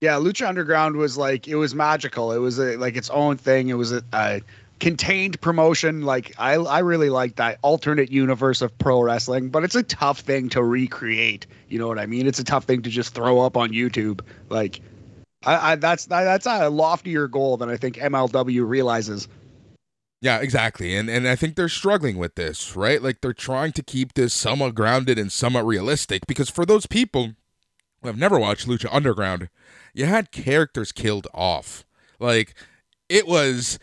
Yeah, Lucha Underground was like it was magical. It was a, like its own thing. It was a, a contained promotion. Like I, I really like that alternate universe of pro wrestling. But it's a tough thing to recreate. You know what I mean? It's a tough thing to just throw up on YouTube. Like, I, I that's that's a loftier goal than I think MLW realizes. Yeah, exactly. And and I think they're struggling with this, right? Like they're trying to keep this somewhat grounded and somewhat realistic because for those people who have never watched Lucha Underground, you had characters killed off. Like it was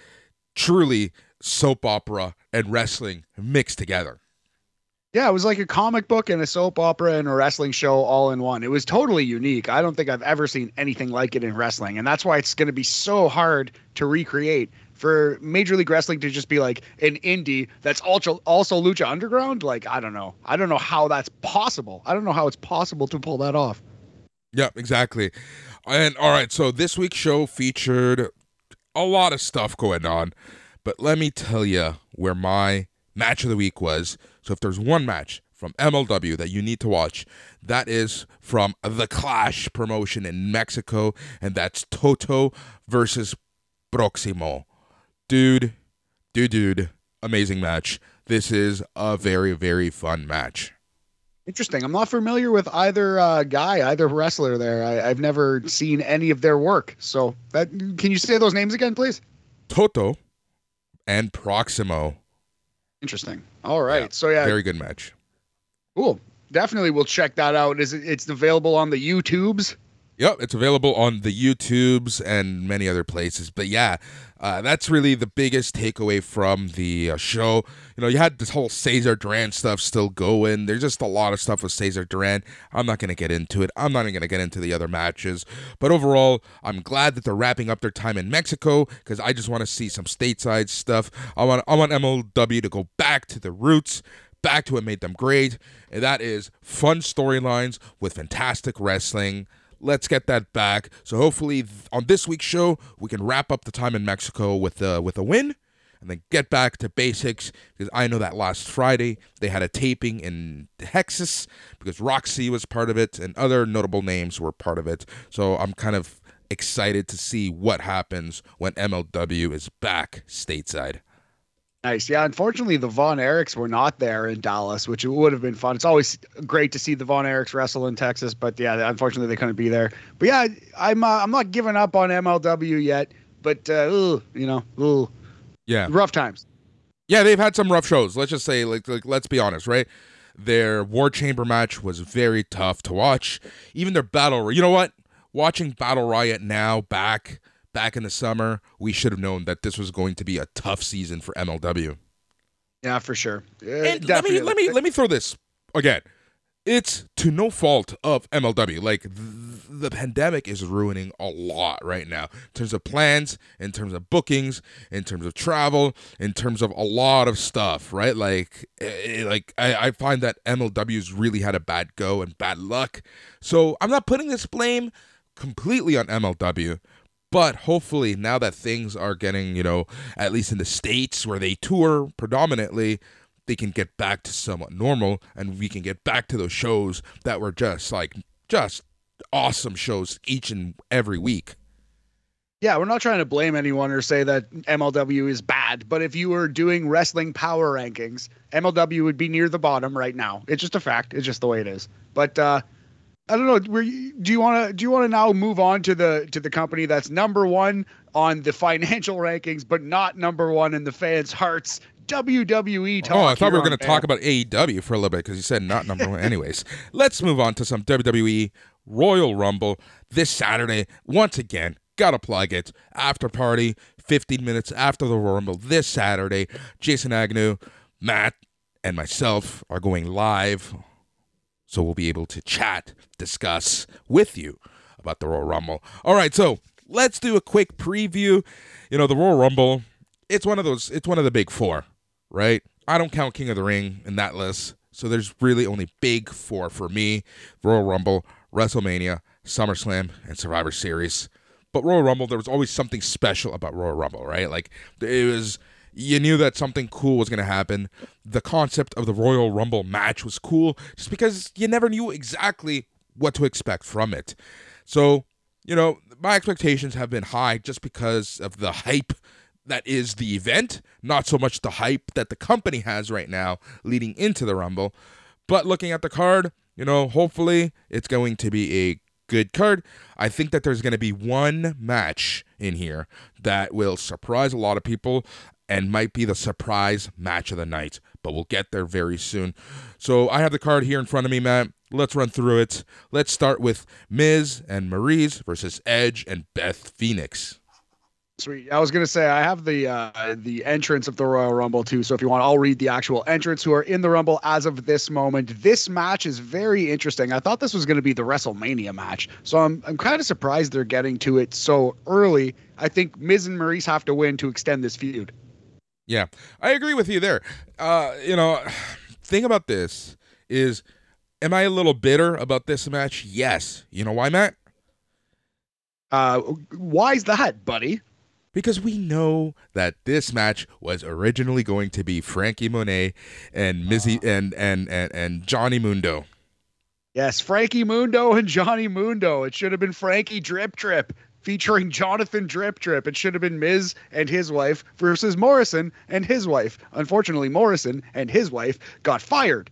truly soap opera and wrestling mixed together. Yeah, it was like a comic book and a soap opera and a wrestling show all in one. It was totally unique. I don't think I've ever seen anything like it in wrestling. And that's why it's going to be so hard to recreate for Major League Wrestling to just be like an indie that's also also Lucha Underground, like I don't know. I don't know how that's possible. I don't know how it's possible to pull that off. Yeah, exactly. And all right, so this week's show featured a lot of stuff going on, but let me tell you where my match of the week was. So if there's one match from MLW that you need to watch, that is from the Clash promotion in Mexico, and that's Toto versus Proximo dude, dude, dude, amazing match. This is a very, very fun match. Interesting. I'm not familiar with either uh, guy, either wrestler there. I, have never seen any of their work. So, that, can you say those names again, please? Toto and Proximo. Interesting. All right. Yeah, so yeah, very good match. Cool. Definitely, we'll check that out. Is it? It's available on the YouTubes. Yep, it's available on the YouTubes and many other places. But yeah, uh, that's really the biggest takeaway from the uh, show. You know, you had this whole Cesar Duran stuff still going. There's just a lot of stuff with Cesar Duran. I'm not going to get into it. I'm not even going to get into the other matches. But overall, I'm glad that they're wrapping up their time in Mexico because I just want to see some stateside stuff. I want I want MLW to go back to the roots back to what made them great, and that is fun storylines with fantastic wrestling. Let's get that back. So hopefully on this week's show we can wrap up the time in Mexico with uh, with a win and then get back to basics because I know that last Friday they had a taping in Texas because Roxy was part of it and other notable names were part of it. So I'm kind of excited to see what happens when MLW is back stateside. Nice. Yeah, unfortunately, the Von Erichs were not there in Dallas, which would have been fun. It's always great to see the Von Erichs wrestle in Texas, but yeah, unfortunately, they couldn't be there. But yeah, I'm uh, I'm not giving up on MLW yet, but uh, you know, ugh. yeah, rough times. Yeah, they've had some rough shows. Let's just say, like, like let's be honest, right? Their War Chamber match was very tough to watch. Even their battle, you know what? Watching Battle Riot now back back in the summer, we should have known that this was going to be a tough season for MLW. Yeah, for sure. Uh, And let me let me let me throw this again. It's to no fault of MLW. Like th- the pandemic is ruining a lot right now in terms of plans, in terms of bookings, in terms of travel, in terms of a lot of stuff. Right? Like, eh, like I, I find that MLW's really had a bad go and bad luck. So I'm not putting this blame completely on MLW. But hopefully, now that things are getting, you know, at least in the States where they tour predominantly, they can get back to somewhat normal and we can get back to those shows that were just like, just awesome shows each and every week. Yeah, we're not trying to blame anyone or say that MLW is bad, but if you were doing wrestling power rankings, MLW would be near the bottom right now. It's just a fact. It's just the way it is. But uh, I don't know. Were you, do you want to do you want to now move on to the to the company that's number one on the financial [laughs] rankings, but not number one in the fans' hearts? WWE talk. Oh, I thought we were going to talk about AEW for a little bit because you said not number one. Anyways, let's move on to some WWE Royal Rumble this Saturday. Once again, gotta plug it. After party, 15 minutes after the Royal Rumble this Saturday. Jason Agnew, Matt, and myself are going live. So we'll be able to chat, discuss with you about the Royal Rumble. All right, so let's do a quick preview. You know, the Royal Rumble, it's one of those, it's one of the big four, right? I don't count King of the Ring in that list. So there's really only big four for me Royal Rumble, WrestleMania, SummerSlam, and Survivor Series. But Royal Rumble, there was always something special about Royal Rumble, right? Like it was, you knew that something cool was going to happen. The concept of the Royal Rumble match was cool just because you never knew exactly what to expect from it. So, you know, my expectations have been high just because of the hype that is the event, not so much the hype that the company has right now leading into the Rumble. But looking at the card, you know, hopefully it's going to be a good card. I think that there's going to be one match in here that will surprise a lot of people and might be the surprise match of the night. But we'll get there very soon. So I have the card here in front of me, Matt. Let's run through it. Let's start with Miz and Maryse versus Edge and Beth Phoenix. Sweet. I was gonna say I have the uh, the entrance of the Royal Rumble too. So if you want, I'll read the actual entrants who are in the Rumble as of this moment. This match is very interesting. I thought this was gonna be the WrestleMania match, so I'm I'm kind of surprised they're getting to it so early. I think Miz and Maryse have to win to extend this feud. Yeah, I agree with you there. Uh, you know, thing about this is, am I a little bitter about this match? Yes. You know why, Matt? Uh, why's that, buddy? Because we know that this match was originally going to be Franky Monet and Mizzy and, and and and Johnny Mundo. Yes, Frankie Mundo and Johnny Mundo. It should have been Frankie Drip Drip featuring Jonathan Drip Drip. It should have been Miz and his wife versus Morrison and his wife. Unfortunately, Morrison and his wife got fired.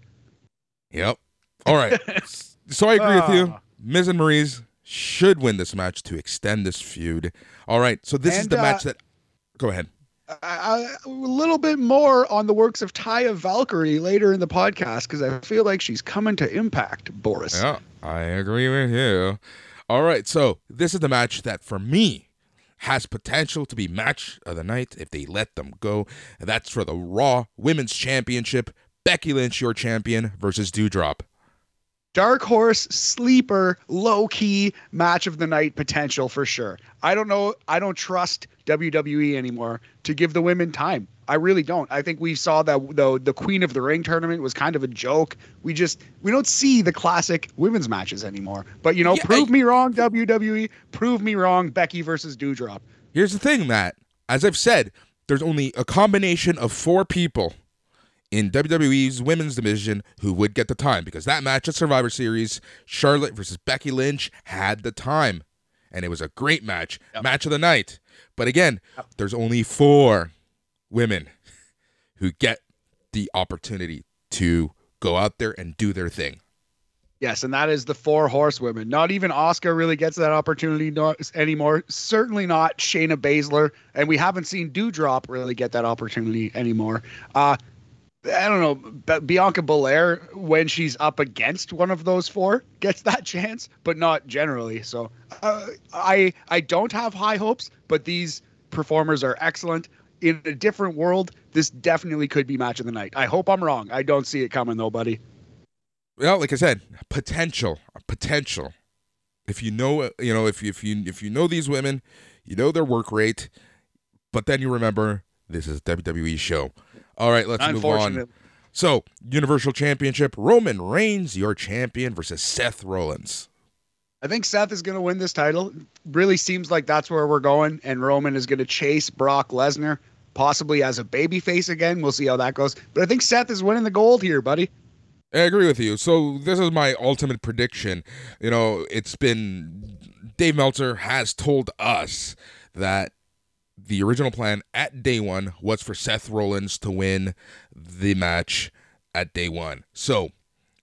Yep. All right. [laughs] so I agree with you. Ah. Miz and Maryse should win this match to extend this feud. All right. So this is the uh, match that. Go ahead. Uh, a little bit more on the works of Taya Valkyrie later in the podcast because I feel like she's coming to Impact, Boris. Yeah, I agree with you. All right, so this is the match that for me has potential to be match of the night if they let them go. That's for the Raw Women's Championship. Becky Lynch, your champion, versus Doudrop. Dark horse sleeper low key match of the night potential for sure. I don't know. I don't trust WWE anymore to give the women time. I really don't. I think we saw that the the Queen of the Ring tournament was kind of a joke. We just we don't see the classic women's matches anymore. But you know, Yeah, prove I- me wrong, WWE. Prove me wrong, Becky versus Doudrop. Here's the thing, Matt. As I've said, there's only a combination of four people in WWE's women's division who would get the time because that match at Survivor Series, Charlotte versus Becky Lynch, had the time. And it was a great match, match of the night. But again, there's only four women who get the opportunity to go out there and do their thing. Yes, and that is the four horsewomen. Not even Asuka really gets that opportunity anymore. Certainly not Shayna Baszler, and we haven't seen Doudrop really get that opportunity anymore. Uh, I don't know, Bianca Belair when she's up against one of those four gets that chance, but not generally. So uh, I I don't have high hopes, but these performers are excellent. In a different world, this definitely could be match of the night. I hope I'm wrong. I don't see it coming though, buddy. Well, like I said, potential, potential. If you know, you know, if you, if you if you know these women, you know their work rate, but then you remember this is a WWE show. All right, let's move on. So, Universal Championship, Roman Reigns, your champion, versus Seth Rollins. I think Seth is going to win this title. Really seems like that's where we're going, and Roman is going to chase Brock Lesnar, possibly as a babyface again. We'll see how that goes. But I think Seth is winning the gold here, buddy. I agree with you. So this is my ultimate prediction. You know, it's been Dave Meltzer has told us that the original plan at day one was for Seth Rollins to win the match at day one. So,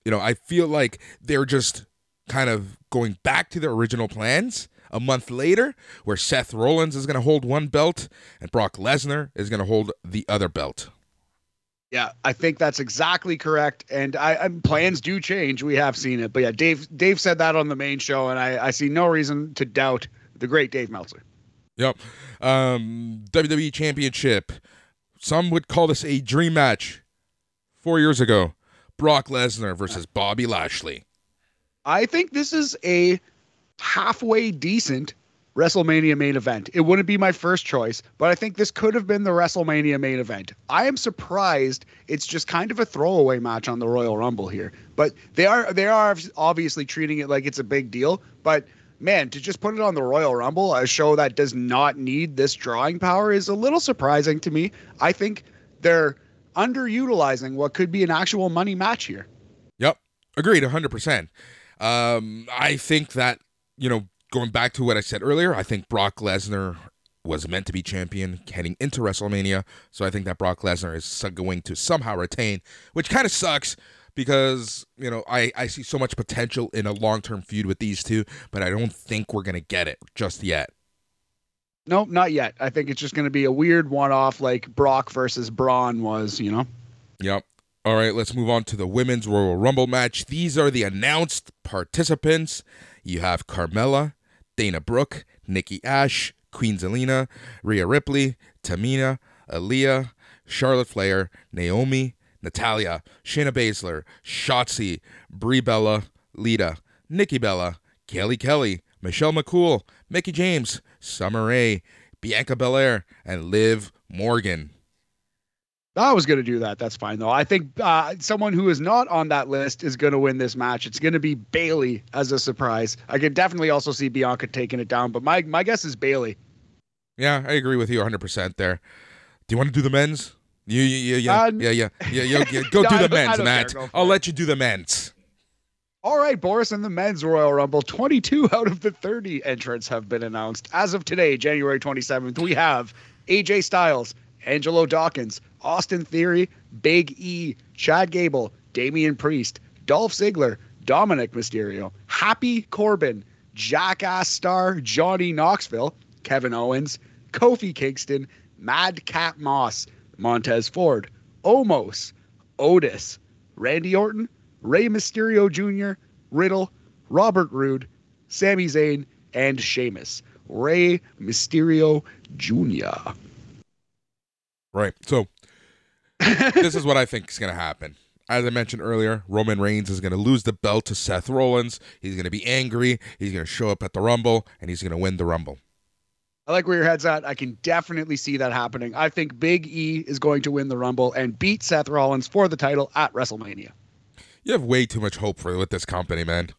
you know, I feel like they're just kind of going back to their original plans a month later, where Seth Rollins is going to hold one belt and Brock Lesnar is going to hold the other belt. Yeah, I think that's exactly correct. And I, I, plans do change. We have seen it, but yeah, Dave Dave said that on the main show, and I, I see no reason to doubt the great Dave Meltzer. Yep. Um, WWE Championship. Some would call this a dream match. Four years ago, Brock Lesnar versus Bobby Lashley. I think this is a halfway decent WrestleMania main event. It wouldn't be my first choice, but I think this could have been the WrestleMania main event. I am surprised it's just kind of a throwaway match on the Royal Rumble here. But they are they are obviously treating it like it's a big deal, but man, to just put it on the Royal Rumble, a show that does not need this drawing power is a little surprising to me. I think they're underutilizing what could be an actual money match here. Yep. Agreed 100%. Um, I think that, you know, going back to what I said earlier, I think Brock Lesnar was meant to be champion heading into WrestleMania. So I think that Brock Lesnar is going to somehow retain, which kind of sucks because you know I I see so much potential in a long term feud with these two, but I don't think we're gonna get it just yet. Nope, not yet. I think it's just gonna be a weird one off like Brock versus Braun was, you know. Yep. All right, let's move on to the women's Royal Rumble match. These are the announced participants. You have Carmella, Dana Brooke, Nikki Ash, Queen Zelina, Rhea Ripley, Tamina, Aliyah, Charlotte Flair, Naomi, Natalya, Shayna Baszler, Shotzi, Brie Bella, Lita, Nikki Bella, Kelly Kelly, Michelle McCool, Mickie James, Summer Rae, Bianca Belair, and Liv Morgan. I was going to do that. That's fine, though. I think uh, someone who is not on that list is going to win this match. It's going to be Bayley as a surprise. I can definitely also see Bianca taking it down, but my, my guess is Bayley. Yeah, I agree with you 100% there. Do you want to do the men's? You, you, yeah, uh, yeah, yeah, yeah, yeah, yeah. Go no, [laughs] do the men's, Matt. I'll let you do the men's. All right, Boris, and the men's Royal Rumble. 22 [laughs] out of the 30 entrants have been announced. As of today, January 27th, we have AJ Styles, Angelo Dawkins, Austin Theory, Big E, Chad Gable, Damian Priest, Dolph Ziggler, Dominik Mysterio, Happy Corbin, Jackass star Johnny Knoxville, Kevin Owens, Kofi Kingston, Madcap Moss, Montez Ford, Omos, Otis, Randy Orton, Rey Mysterio Jr., Riddle, Robert Roode, Sami Zayn, and Sheamus. Rey Mysterio Jr. Right. So this is what I think is going to happen. As I mentioned earlier, Roman Reigns is going to lose the belt to Seth Rollins. He's going to be angry. He's going to show up at the Rumble, and he's going to win the Rumble. I like where your head's at. I can definitely see that happening. I think Big E is going to win the Rumble and beat Seth Rollins for the title at WrestleMania. You have way too much hope for with this company, man.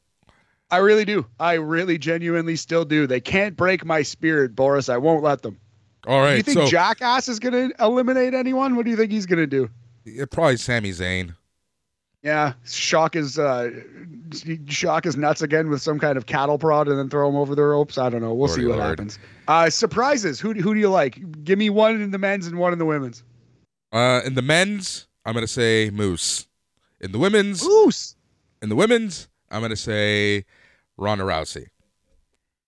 I really do. I really genuinely still do. They can't break my spirit, Boris. I won't let them. All right. Do you think so, Jackass is going to eliminate anyone? What do you think he's going to do? Probably Sami Zayn. Yeah, shock his uh, shock his nuts again with some kind of cattle prod, and then throw him over the ropes. I don't know. We'll see what Lord. happens. Uh, surprises. Who who do you like? Give me one in the men's and one in the women's. Uh, in the men's, I'm gonna say Moose. In the women's, Moose. In the women's, I'm gonna say Ronda Rousey.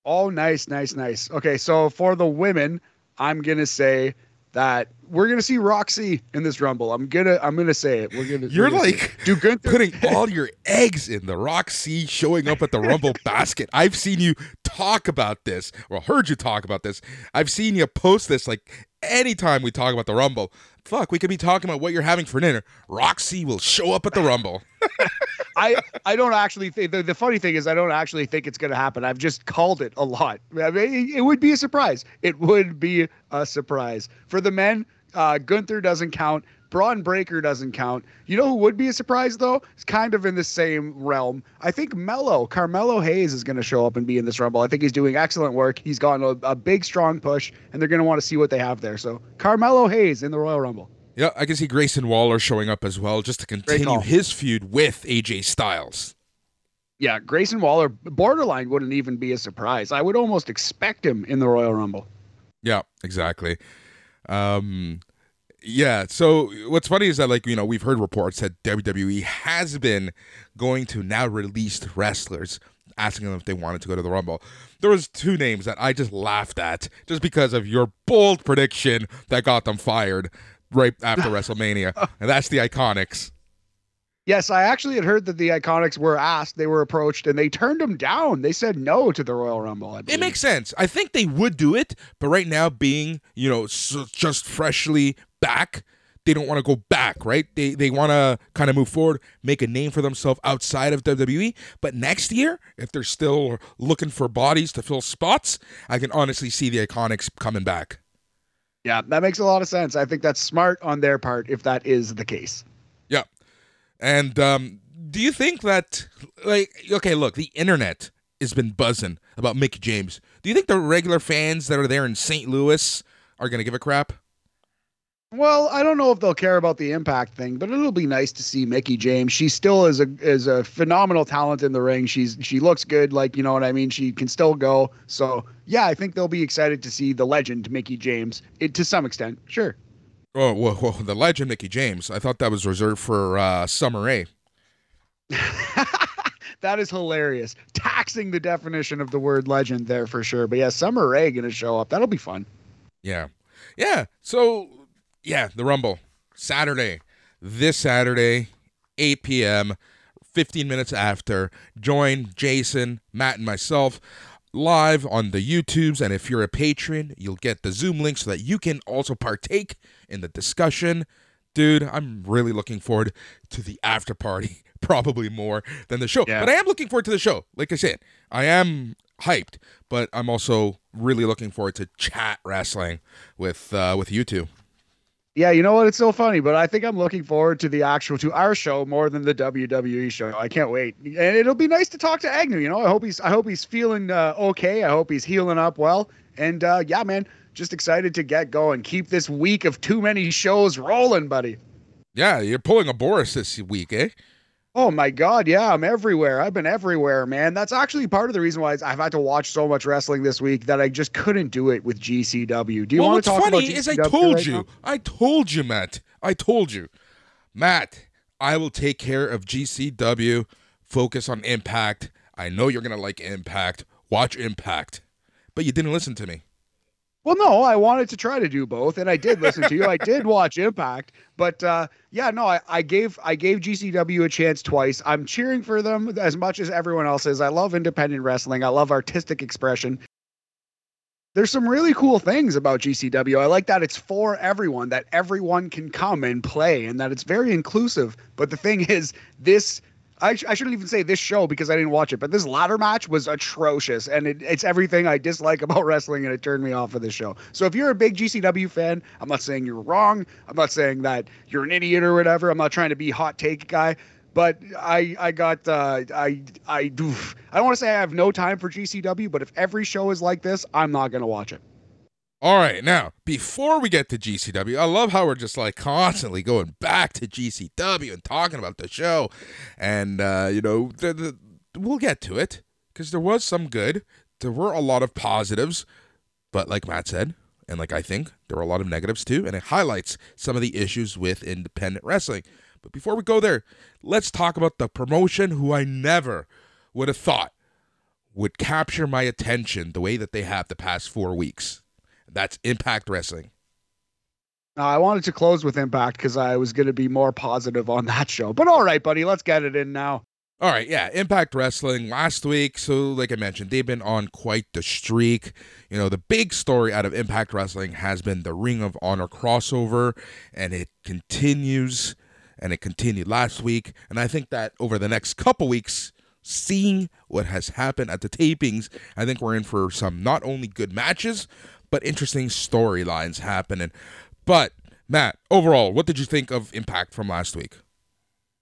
Oh, nice, nice, nice. Okay, so for the women, I'm gonna say that we're gonna see Roxy in this Rumble. I'm gonna I'm gonna say it. We're gonna. You're we're gonna like do good. putting all your eggs in the Roxy showing up at the Rumble [laughs] basket. I've seen you talk about this, or heard you talk about this. I've seen you post this like anytime we talk about the Rumble. Fuck, we could be talking about what you're having for dinner. Roxy will show up at the Rumble. [laughs] I I don't actually think the, the funny thing is I don't actually think it's going to happen. I've just called it a lot. I mean, it, it would be a surprise. It would be a surprise for the men. Uh, Gunther doesn't count. Bron Breakker doesn't count. You know who would be a surprise though? It's kind of in the same realm. I think Mello, Carmelo Hayes is going to show up and be in this Rumble. I think he's doing excellent work. He's gotten a, a big, strong push, and they're going to want to see what they have there. So Carmelo Hayes in the Royal Rumble. Yeah, I can see Grayson Waller showing up as well, just to continue his feud with AJ Styles. Yeah, Grayson Waller, borderline wouldn't even be a surprise. I would almost expect him in the Royal Rumble. Yeah, exactly. Um, yeah. So what's funny is that like you know we've heard reports that WWE has been going to now released wrestlers asking them if they wanted to go to the Rumble. There was two names that I just laughed at just because of your bold prediction that got them fired right after [laughs] WrestleMania, and that's the Iconics. Yes, I actually had heard that the Iconics were asked, they were approached, and they turned them down. They said no to the Royal Rumble. I It makes sense. I think they would do it, but right now, being you know so just freshly back, they don't want to go back. Right? They they want to kind of move forward, make a name for themselves outside of WWE. But next year, if they're still looking for bodies to fill spots, I can honestly see the Iconics coming back. Yeah, that makes a lot of sense. I think that's smart on their part if that is the case. Yeah. And um, do you think that, like, okay, look, the internet has been buzzing about Mickie James. Do you think the regular fans that are there in St. Louis are going to give a crap? Well, I don't know if they'll care about the impact thing, but it'll be nice to see Mickie James. She still is a is a phenomenal talent in the ring. She's she looks good, like you know what I mean. She can still go. So yeah, I think they'll be excited to see the legend Mickie James it, to some extent. Sure. Oh, whoa, whoa, the legend Mickie James. I thought that was reserved for uh, Summer Rae. [laughs] that is hilarious. Taxing the definition of the word legend there for sure. But yeah, Summer Rae gonna show up. That'll be fun. Yeah. Yeah. So, yeah, the Rumble. Saturday. This Saturday, 8 p.m., 15 minutes after. Join Jason, Matt, and myself live on the YouTubes. And if you're a patron, you'll get the Zoom link so that you can also partake in the discussion. Dude, I'm really looking forward to the after party, [laughs] probably more than the show. Yeah. But I am looking forward to the show. Like I said, I am hyped, but I'm also really looking forward to chat wrestling with uh, with you two. Yeah, you know what? It's so funny, but I think I'm looking forward to the actual to our show more than the WWE show. I can't wait, and it'll be nice to talk to Agnew. You know, I hope he's I hope he's feeling uh, okay. I hope he's healing up well, and uh, yeah, man, just excited to get going. Keep this week of too many shows rolling, buddy. Yeah, you're pulling a Boris this week, eh? Oh my God, yeah, I'm everywhere. I've been everywhere, man. That's actually part of the reason why I've had to watch so much wrestling this week that I just couldn't do it with GCW. Do you well, want to talk about What's funny is I told right you, now? I told you, Matt. I told you, Matt. I will take care of GCW. Focus on Impact. I know you're gonna like Impact. Watch Impact, but you didn't listen to me. Well, no, I wanted to try to do both, and I did listen to you. I did watch Impact, but uh, yeah, no, I, I gave I gave GCW a chance twice. I'm cheering for them as much as everyone else is. I love independent wrestling. I love artistic expression. There's some really cool things about GCW. I like that it's for everyone, that everyone can come and play, and that it's very inclusive. But the thing is, this I, sh- I shouldn't even say this show because I didn't watch it, but this ladder match was atrocious, and it, it's everything I dislike [laughs] about wrestling, and it turned me off of this show. So if you're a big GCW fan, I'm not saying you're wrong. I'm not saying that you're an idiot or whatever. I'm not trying to be hot take guy, but I I got uh, I I do I don't want to say I have no time for GCW, but if every show is like this, I'm not gonna watch it. All right, now before we get to GCW, I love how we're just like constantly going back to GCW and talking about the show, and uh, you know, the, the, we'll get to it because there was some good, there were a lot of positives, but like Matt said, and like I think there were a lot of negatives too, and it highlights some of the issues with independent wrestling. But before we go there, let's talk about the promotion who I never would have thought would capture my attention the way that they have the past four weeks. That's Impact Wrestling. Now, I wanted to close with Impact because I was going to be more positive on [laughs] that show. But all right, buddy, let's get it in now. All right, yeah, Impact Wrestling last week. So, like I mentioned, they've been on quite the streak. You know, the big story out of Impact Wrestling has been the Ring of Honor crossover, and it continues, and it continued last week. And I think that over the next couple weeks, seeing what has happened at the tapings, I think we're in for some not only good matches, but interesting storylines happening. But, Matt, overall, what did you think of Impact from last week?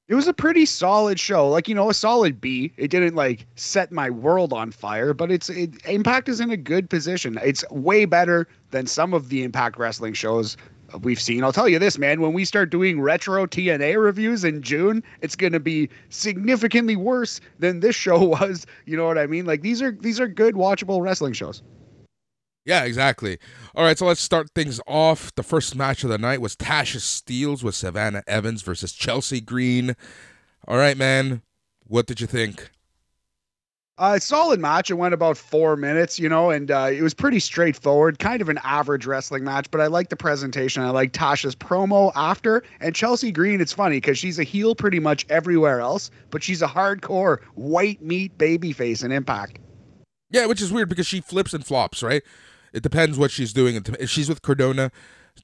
It was a pretty solid show, like you know, a solid B. It didn't like set my world on fire, but it's it, Impact is in a good position. It's way better than some of the Impact Wrestling shows we've seen. I'll tell you this, man. When we start doing retro TNA reviews in June, it's going to be significantly worse than this show [laughs] was. You know what I mean? Like these are these are good watchable wrestling shows. Yeah, exactly. All right, so let's start things off. The first match of the night was Tasha Steelz with Savannah Evans versus Chelsea Green. All right, man. What did you think? Uh, solid match. It went about four minutes, you know, and uh, it was pretty straightforward, kind of an average wrestling match. But I like the presentation. I like Tasha's promo after. And Chelsea Green, it's funny because she's a heel pretty much everywhere else, but she's a hardcore white meat babyface in Impact. Yeah, which is weird because she flips and flops, right? It depends what she's doing. If she's with Cardona,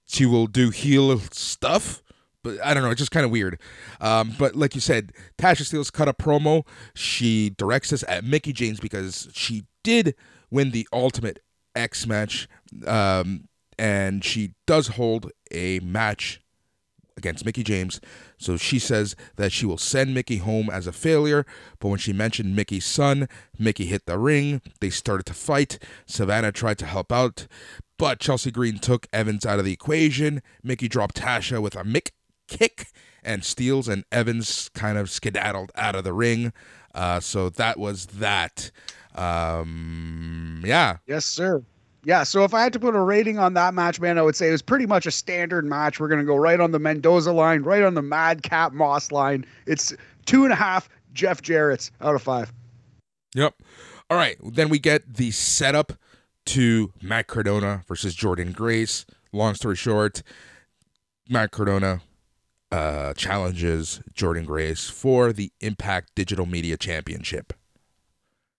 she will do heel stuff. But I don't know, it's just kind of weird. Um, but like you said, Tasha Steelz cut a promo. She directs us at Mickie James because she did win the Ultimate X match, um, and she does hold a match against Mickie James. So she says that she will send Mickie home as a failure. But when she mentioned Mickie's son, Mickie hit the ring. They started to fight. Savannah tried to help out, but Chelsea Green took Evans out of the equation. Mickie dropped Tasha with a Mick kick, and Steelz and Evans kind of skedaddled out of the ring. Uh, so that was that. Um, yeah. Yes, sir. Yeah, so if I had to put a rating on that match, man, I would say it was pretty much a standard match. We're gonna go right on the Mendoza line, right on the Madcap Moss line. It's two and a half Jeff Jarrett's out of five. Yep. All right. Then we get the setup to Matt Cardona versus Jordynne Grace. Long story short, Matt Cardona uh, challenges Jordynne Grace for the Impact Digital Media Championship.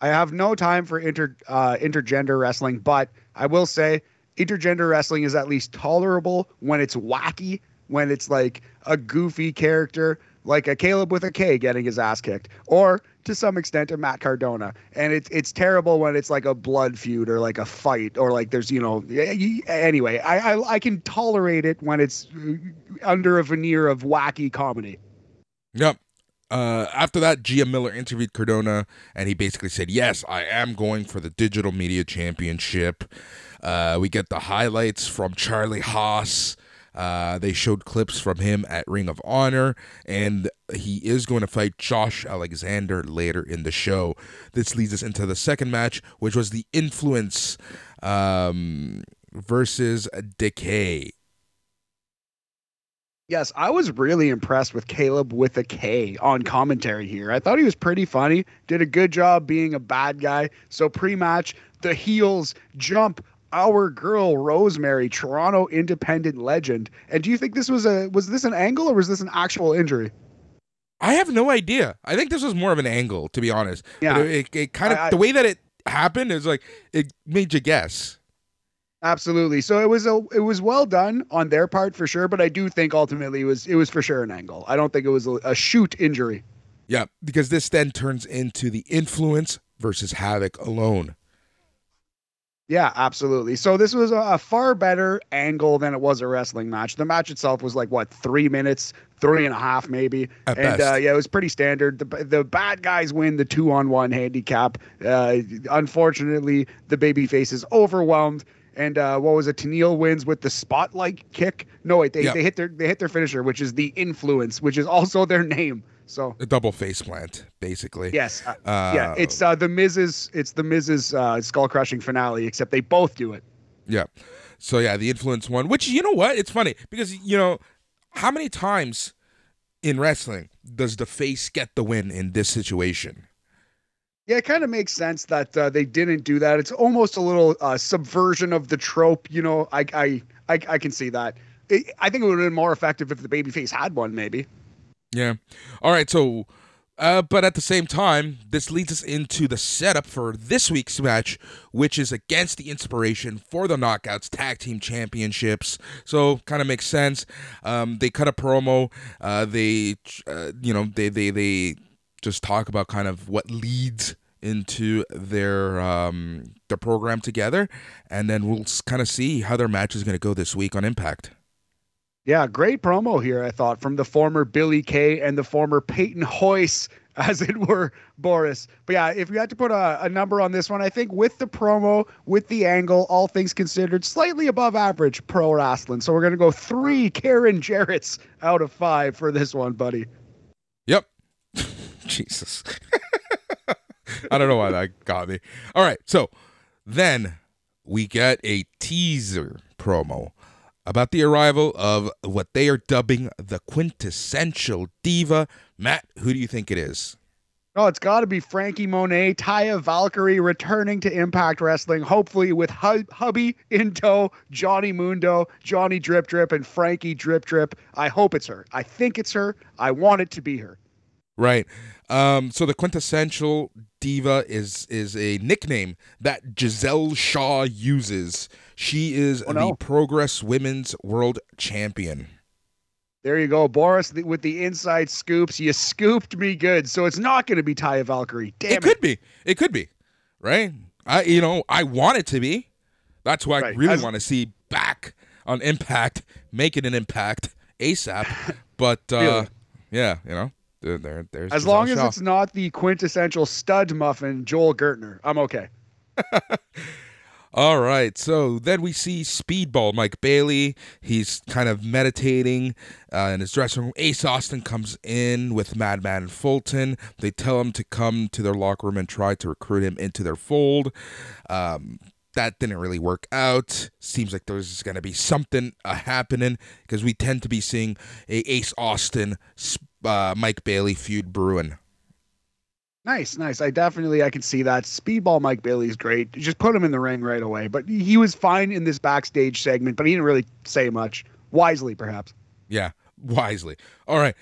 I have no time for inter uh, intergender wrestling, but I will say intergender wrestling is at least tolerable when it's wacky, when it's like a goofy character, like a Caleb with a K getting his ass kicked, or to some extent a Matt Cardona. And it's it's terrible when it's like a blood feud or like a fight or like there's you know anyway. I I, I can tolerate it when it's uh, under a veneer of wacky comedy. Yep, uh, after that, Gia Miller interviewed Cardona, and he basically said, "Yes, I am going for the Digital Media Championship." Uh, we get the highlights from Charlie Haas. Uh, they showed clips from him at Ring of Honor, and he is going to fight Josh Alexander later in the show. This leads us into the second match, which was the Influence um, versus Decay. Yes, I was really impressed with Caleb with a K on commentary here. I thought he was pretty funny, did a good job being a bad guy. So pre match, the heels jump our girl Rosemary, Toronto independent legend. And do you think this was a was this an angle or was this an actual injury? I have no idea. I think this was more of an angle, to be honest. Yeah, but it, it, it kind of I, I, the way that it happened is like it made you guess. Absolutely. So it was a it was well done on their part for sure, but I do think ultimately it was it was for sure an angle. I don't think it was a, a shoot injury. Yeah, because this then turns into the influence versus Havok alone. Yeah, absolutely. So this was a, far better angle than it was a wrestling match. The match itself was like what three minutes, three and a half maybe, At and uh, yeah, it was pretty standard. The the bad guys win the two on one handicap. Uh, unfortunately, the baby face is overwhelmed and uh, what was it? Tenille wins with the spotlight kick. No, wait, they, yep. they hit their they hit their finisher, which is the influence, which is also [laughs] their name. So a double face plant, basically. Yes, uh, uh, yeah. It's uh, the Miz's. It's the Miz's uh, skull crushing finale, except they both do it. Yeah. So yeah, the influence one. Which you know what? It's funny because you know how many times in wrestling does the face get the win in this situation? Yeah, it kind of makes sense that uh, they didn't do that. It's almost a little uh, subversion of the trope. You know, I, I, I, I can see that. it, I think it would have been more effective if the babyface had one, maybe. Yeah. All right. So, uh, but at the same time, this leads us into the setup for this week's match, which is against the Inspiration for the Knockouts Tag Team Championships. So, kind of makes sense. Um, they cut a promo. Uh, they, uh, you know, they they they just talk about kind of what leads into their um, their program together, and then we'll kind of see how their match is going to go this week on Impact. Yeah, great promo here, I thought, from the former Billie Kay and the former Peyton Royce, [laughs] as it were, Boris. But yeah, if you had to put a, a, number on this one, I think with the promo, with the angle, all things considered, slightly above average pro wrestling. So we're going to go three Karen Jarrett's out of five for this one, buddy. Jesus. I don't know why that got me. All right, so then we get a teaser promo about the arrival of what they are dubbing the quintessential diva. Matt, who do you think it is? Oh, it's got to be Franky Monet, Taya Valkyrie returning to Impact Wrestling, hopefully with hub- hubby in tow, Johnny Mundo, Johnny Drip Drip, and Frankie Drip Drip. I hope it's her. I think it's her. I want it to be her. Right. Um, so the quintessential diva is is a nickname that Giselle Shaw uses. She is oh, no. the Progress Women's World Champion. There you go, Boris, with the inside scoops. You scooped me good, so it's not going to be Taya Valkyrie. Damn it, it, could be. It could be, right? I, you know, I want it to be. That's why right. I really As- want to see back on Impact, making an Impact ASAP. [laughs] But uh, yeah, you know. There, there's as long as it's not the quintessential stud muffin Joel Gertner, I'm okay. [laughs] All right, so then we see Speedball Mike Bailey. He's kind of meditating uh, in his dressing room. Ace Austin comes in with Madman and Fulton. They tell him to come to their locker room and try to recruit him into their fold. Um, that didn't really work out. Seems like there's going to be something uh, happening because we tend to be seeing a Ace Austin uh, Mike Bailey feud brewing. Nice, nice. I definitely I can see that. Speedball Mike Bailey's great. Just put him in the ring right away. But he was fine in this backstage segment, but he didn't really say much. Wisely, perhaps. Yeah, wisely. All right.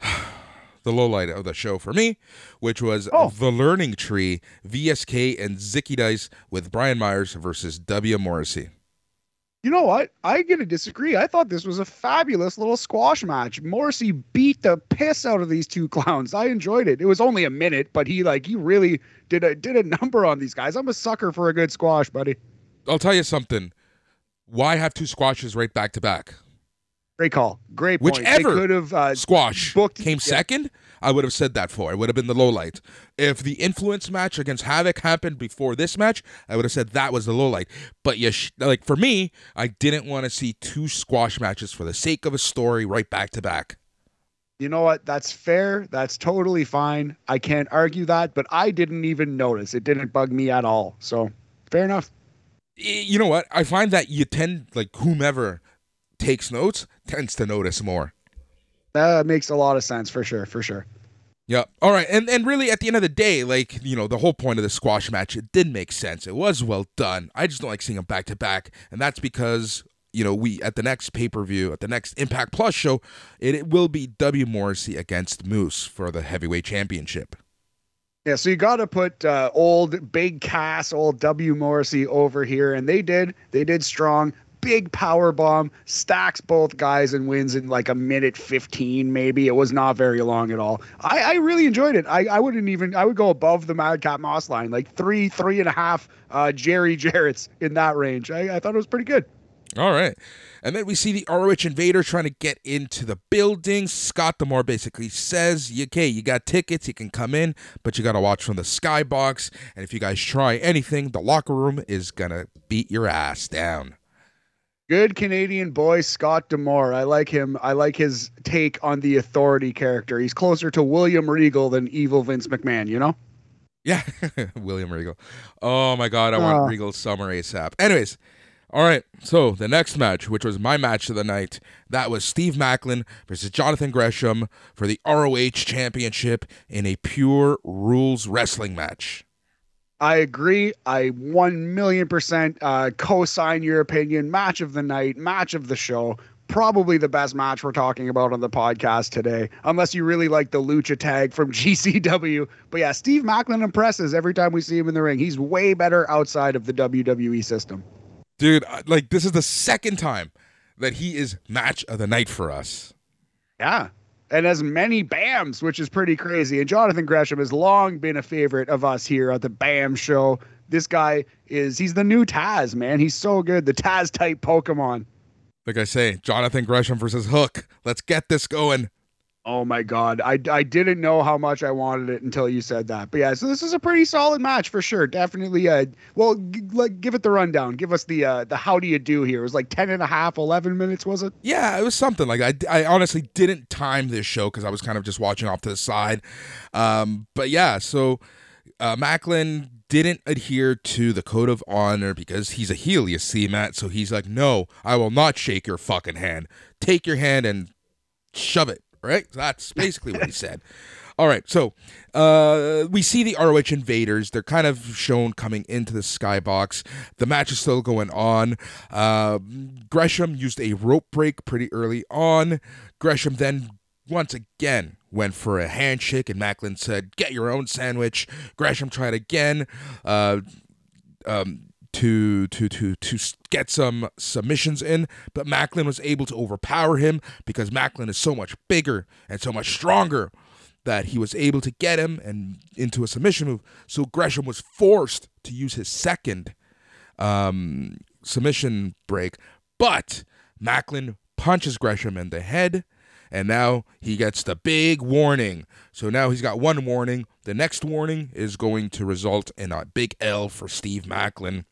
[sighs] the low light of the show for me, which was oh. the Learning Tree, VSK and Zicky Dice with Brian Myers versus W. Morrissey. You know what? I get to disagree. I thought this was a fabulous little squash match. Morrissey beat the piss out of these two [laughs] clowns. I enjoyed it. It was only a minute, but he like he really did a did a number on these guys. I'm a sucker for a good squash, buddy. I'll tell you something. Why have two squashes right back to back? Great call. Great point. Whichever could have uh, squash booked, came yeah. second, I would have said that for. It would have been the low light. If the influence match against Havok happened before this match, I would have said that was the low light. But yeah, sh- like for me, I didn't want to see two squash matches for the sake of a story right back to back. You know what? That's fair. That's totally fine. I can't argue that, but I didn't even notice. It didn't bug me at all. So fair enough. You know what? I find that you tend like whomever takes notes tends to notice more. That makes a lot of sense for sure, for sure. Yeah. All right. And and really at the end of the day, like, you know, the whole point of the squash match, it did make sense. It was well done. I just don't like seeing them back to back. And that's because, you know, we at the next pay-per-view, at the next Impact Plus show, it, it will be W Morrissey against Moose for the heavyweight championship. Yeah, so you got to put uh, old Big Cass, old W Morrissey over here, and they did. They did strong big power bomb, stacks both guys and wins in like a minute 15, maybe. It was not very long at all. I, I really enjoyed it. I, I wouldn't even, I would go above the Madcap Moss line, like three, three and a half uh, Jerry Jarrett's in that range. I, I thought it was pretty good. All right. And then we see the ROH Invader trying to get into the building. Scott D'Amore basically says, okay, you got tickets, you can come in, but you got to watch from the skybox. And if you guys try anything, the locker room is going to beat your ass down. Good Canadian boy, Scott D'Amore. I like him. I like his take on the authority character. He's closer to William Regal than evil Vince McMahon, you know? Yeah, [laughs] William Regal. Oh my God, I want uh. Regal Summer ASAP. Anyways, all right. So the next match, which was my match of the night, that was Steve Maclin versus Jonathan Gresham for the ROH Championship in a pure rules wrestling match. I agree. I one million percent uh, co-sign your opinion. Match of the night, match of the show. probably the best match we're talking about on the podcast today, unless you really like the lucha tag from [laughs] GCW. But yeah, Steve Maclin impresses every time we see him in the ring. He's way better outside of the WWE system. Dude, like this is the second time that he is match of the night for us. Yeah. And as many BAMs, which is pretty crazy. And Jonathan Gresham has long been a favorite of us here at the BAM show. This guy is, he's the new Taz, man. He's so good. The Taz type Pokemon like I say, Jonathan Gresham versus Hook. Let's get this going. Oh my god, I, I didn't know how much I wanted it until you said that. But yeah, so this is a pretty solid match for sure. Definitely. Uh, well, g- like give it the rundown. Give us the uh, the how do you do here. It was like 10 and a half, 11 minutes, was it? Yeah, it was something like I, I honestly didn't time this show because I was kind of just watching off to the side. Um, but yeah, so uh, Maclin didn't adhere to the code of honor because he's a heel, you see, Matt. So he's like, no, I will not shake your fucking hand. Take your hand and shove it, right? That's basically what he said. All right, so uh, we see the ROH invaders. They're kind of shown coming into the skybox. The match is still going on. Uh, Gresham used a rope break pretty early on. Gresham then once again went for a handshake, and Maclin said, "Get your own sandwich." Gresham tried again. Uh, um, to to to to get some submissions in, but Maclin was able to overpower him because Maclin is so much bigger and so much stronger that he was able to get him and into a submission move. So Gresham was forced to use his second um, submission break, but Maclin punches Gresham in the head and now he gets the big warning. So now he's got one warning. The next warning is going to result in a big L for Steve Maclin.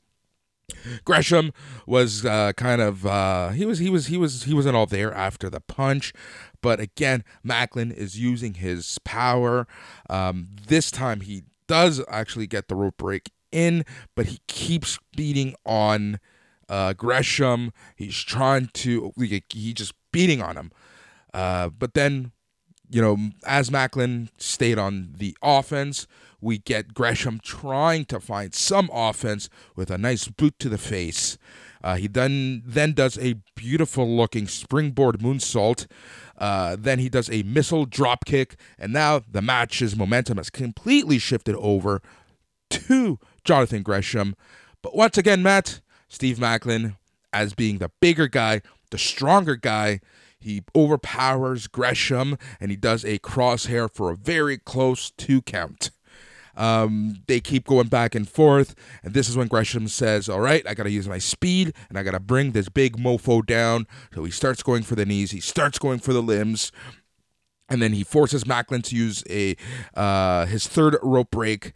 Gresham was uh, kind of uh, he was he was he was he wasn't all there after the punch, but again Maclin is using his power. Um, this time he does actually get the rope break in, but he keeps beating on uh, Gresham. He's trying to he just beating on him. Uh, but then, you know, as Maclin stayed on the offense, we get Gresham trying to find some offense with a nice boot to the face. Uh, he then then does a beautiful looking springboard moonsault. Uh, then he does a missile drop kick, and now the match's momentum has completely shifted over to Jonathan Gresham. But once again, Matt, Steve Maclin, as being the bigger guy, the stronger guy, he overpowers Gresham and he does a crosshair for a very close two count. Um, they keep going back and forth, and this is when Gresham says, All right, I got to use my speed and I got to bring this big mofo down. So he starts going for the knees, he starts going for the limbs, and then he forces Maclin to use a uh, his third rope break.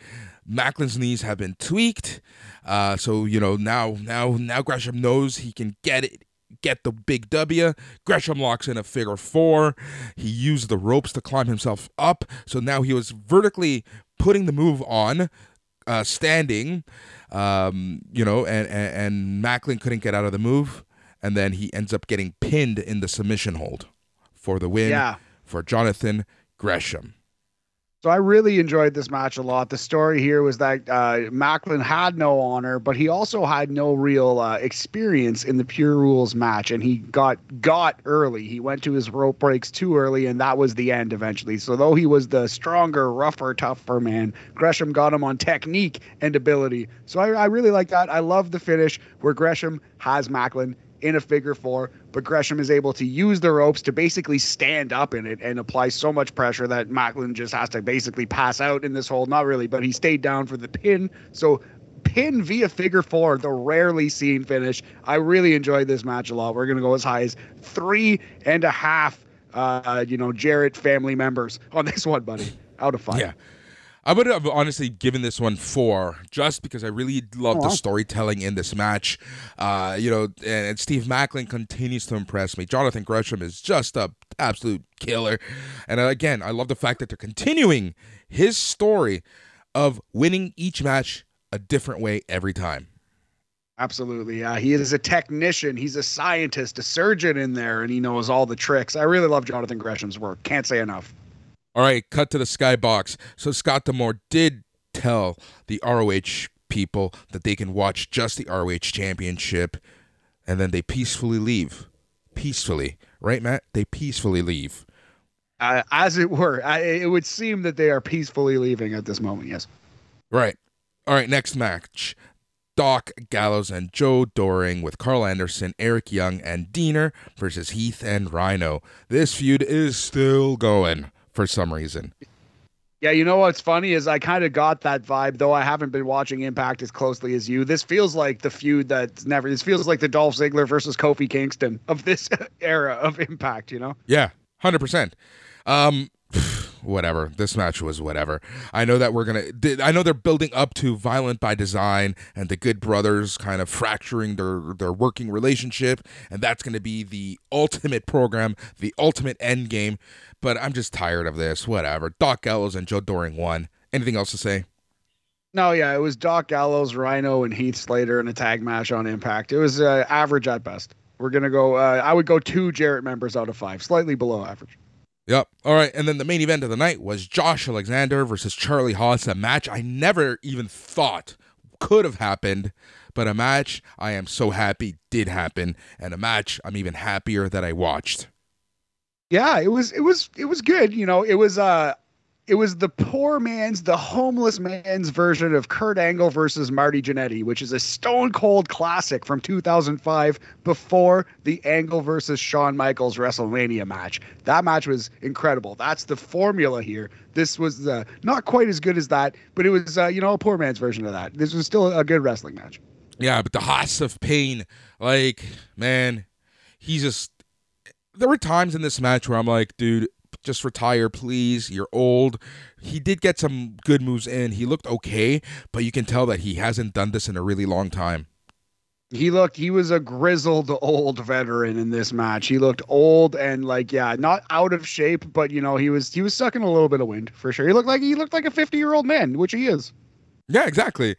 Maclin's knees have been tweaked, uh, so you know now now now Gresham knows he can get it get the big W. Gresham locks in a figure four. He used the ropes to climb himself up. So now he was vertically putting the move on, uh, standing, um, you know, and, and, and Maclin couldn't get out of the move. And then he ends up getting pinned in the submission hold for the win yeah. for Jonathan Gresham. So I really enjoyed this match a lot. The story here was that uh, Maclin had no honor, but he also had no real uh, experience in the pure rules match, and he got got early. He went to his rope breaks too early, and that was the end eventually. So though he was the stronger, rougher, tougher man, Gresham got him on technique and ability. So I, I really like that. I love the finish where Gresham has Maclin in a figure four, but Gresham is able to use the ropes to basically stand up in it and apply so much pressure that Maclin just has to basically pass out in this hold. Not really, but he stayed down for the pin. So pin via figure four, the rarely seen finish. I really enjoyed this match a lot. We're gonna go as high as three and a half, uh, you know, Jarrett family members on this one, buddy. Out of five. Yeah. I would have honestly given this one four just because I really love the storytelling in this match. Uh, you know, and Steve Maclin continues to impress me. Jonathan Gresham is just a absolute killer, and uh, again, I love the fact that they're continuing his story of winning each match a different way every time. Absolutely. Yeah. He is a technician. He's a scientist, a surgeon in there, and he knows all the tricks. I really love Jonathan Gresham's work. Can't say enough. All right, cut to the skybox. So Scott D'Amore did tell the ROH people that they can watch just the ROH championship, and then they peacefully leave. peacefully, right, Matt? They peacefully leave. Uh, as it were, I, it would seem that they are peacefully leaving at this moment. Yes. Right. All right. Next match: Doc Gallows and Joe Doering with Karl Anderson, Eric Young, and Deaner versus Heath and Rhino. This feud is still going for some reason. Yeah, you know what's funny is I kind of got that vibe, though I haven't been watching Impact as closely as you. This feels like the feud that's never. This feels like the Dolph Ziggler versus Kofi Kingston of this [laughs] era of Impact. You know? Yeah, hundred percent. Um, [sighs] whatever. This match was whatever. I know that we're gonna. I know they're building up to Violent by Design and the Good Brothers kind of fracturing their their working relationship, and that's gonna be the ultimate program, the ultimate end game. But I'm just tired of this. Whatever. Doc Gallows and Joe Doering won. Anything else to say? No, yeah, it was Doc Gallows, Rhino, and Heath Slater in a tag match on Impact. It was uh, average at best. We're gonna go. Uh, I would go two Jarrett members out of five, slightly below average. Yep. All right. And then the main event of the night was Josh Alexander versus Charlie Haas, a match I never even thought could have happened, but a match I am so happy did happen, and a match I'm even happier that I watched. Yeah, it was it was it was good. You know, it was uh it was the poor man's, the homeless man's version of Kurt Angle versus Marty Jannetty, which is a stone cold classic from 2005 before the Angle versus Shawn Michaels WrestleMania match. That match was incredible. That's the formula here. This was uh, not quite as good as that, but it was, uh, you know, a poor man's version of that. This was still a good wrestling match. Yeah, but the Haas of pain, like, man, he's just. There were times in this match where I'm like, dude, just retire, please. You're old. He did get some good moves in. He looked okay, but you can tell that he hasn't done this in a really long time. He looked he was a grizzled old veteran in this match. He looked old and like yeah, not out of shape, but you know, he was he was sucking a little bit of wind for sure. He looked like he looked like a 50-year-old man, which he is. Yeah, exactly.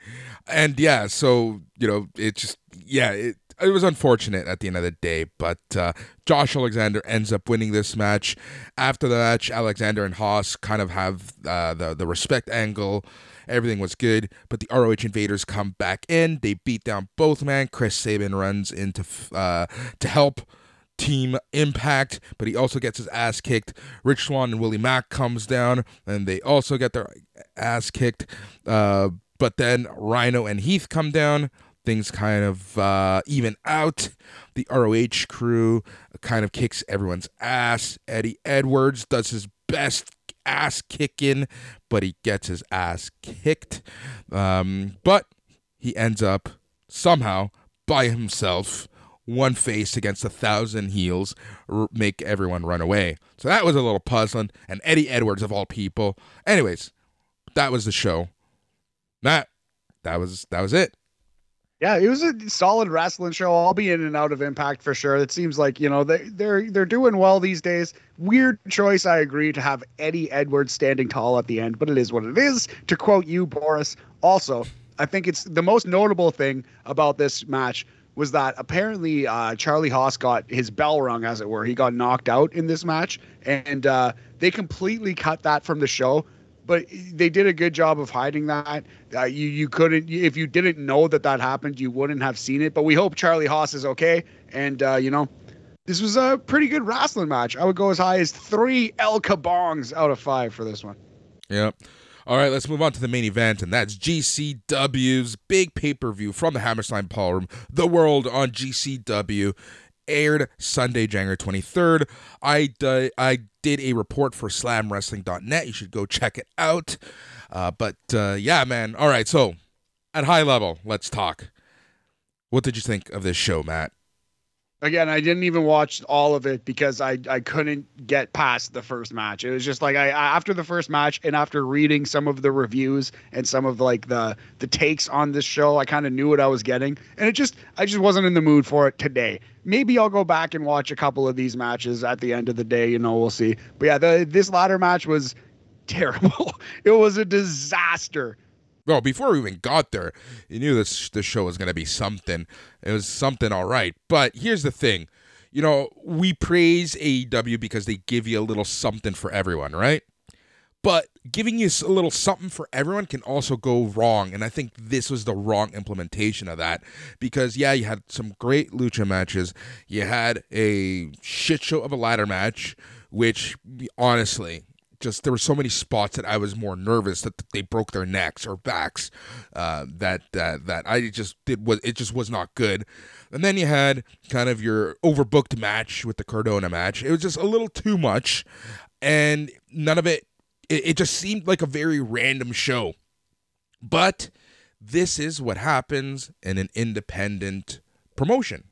And yeah, so, you know, it just yeah, it it was unfortunate at the end of the day, but uh, Josh Alexander ends up winning this match. After the match, Alexander and Haas kind of have uh, the the respect angle. Everything was good, but the ROH Invaders come back in. They beat down both men. Chris Sabin runs into uh, to help Team Impact, but he also gets his ass kicked. Rich Swann and Willie Mack comes down, and they also get their ass kicked. Uh, but then Rhino and Heath come down things kind of uh, even out. The ROH crew kind of kicks everyone's ass. Eddie Edwards does his best ass kicking, but he gets his ass kicked. Um, but he ends up somehow by himself, one face against a thousand heels, r- make everyone run away. So that was a little puzzling. And Eddie Edwards, of all people. Anyways, that was the show. That that was that was it. Yeah, it was a solid wrestling show. I'll be in and out of Impact for sure. It seems like you know they they're they're doing well these days. Weird choice, I agree, to have Eddie Edwards standing tall at the end, but it is what it is. To quote you, Boris. Also, I think it's the most notable thing about this match was that apparently uh, Charlie Haas got his bell rung, as it were. He got knocked out in this match, and uh, they completely cut that from the show but they did a good job of hiding that. Uh, you you couldn't if you didn't know that that happened, you wouldn't have seen it. But we hope Charlie Haas is okay, and uh, you know, this was a pretty good wrestling match. I would go as high as three El Kabongs out of five for this one. Yep. All right, let's move on to the main event, and that's GCW's big pay per view from the Hammerstein Ballroom, The World on GCW aired Sunday, January 23rd. I, uh, I did a report for slamwrestling.net. You should go check it out. Uh, but uh, yeah, man. All right. So, at high level, let's talk. What did you think of this show, Matt? Again, I didn't even watch all of it because I, I couldn't get past the first match. It was just like I after the first match and after reading some of the reviews and some of like the the takes on this show, I kind of knew what I was getting, and it just I just wasn't in the mood for it today. Maybe I'll go back and watch a couple of these matches at the end of the day. You know, we'll see. But yeah, the, this ladder match was [laughs] terrible. it was a disaster. Well, before we even got there, you knew this the show was going to be something. It was something all right. But here's the thing. You know, we praise AEW because they give you a little something for everyone, right? but giving you a little something for everyone can also go wrong and i think this was the wrong implementation of that because yeah you had some great lucha matches you had a shit show of a ladder match which honestly just there were so many spots that I was more nervous that they broke their necks or backs uh, that that that I just did was it just was not good. And then you had kind of your overbooked match with the Cardona match. It was just a little too much, and none of it it, it just seemed like a very random show. But this is what happens in an independent promotion.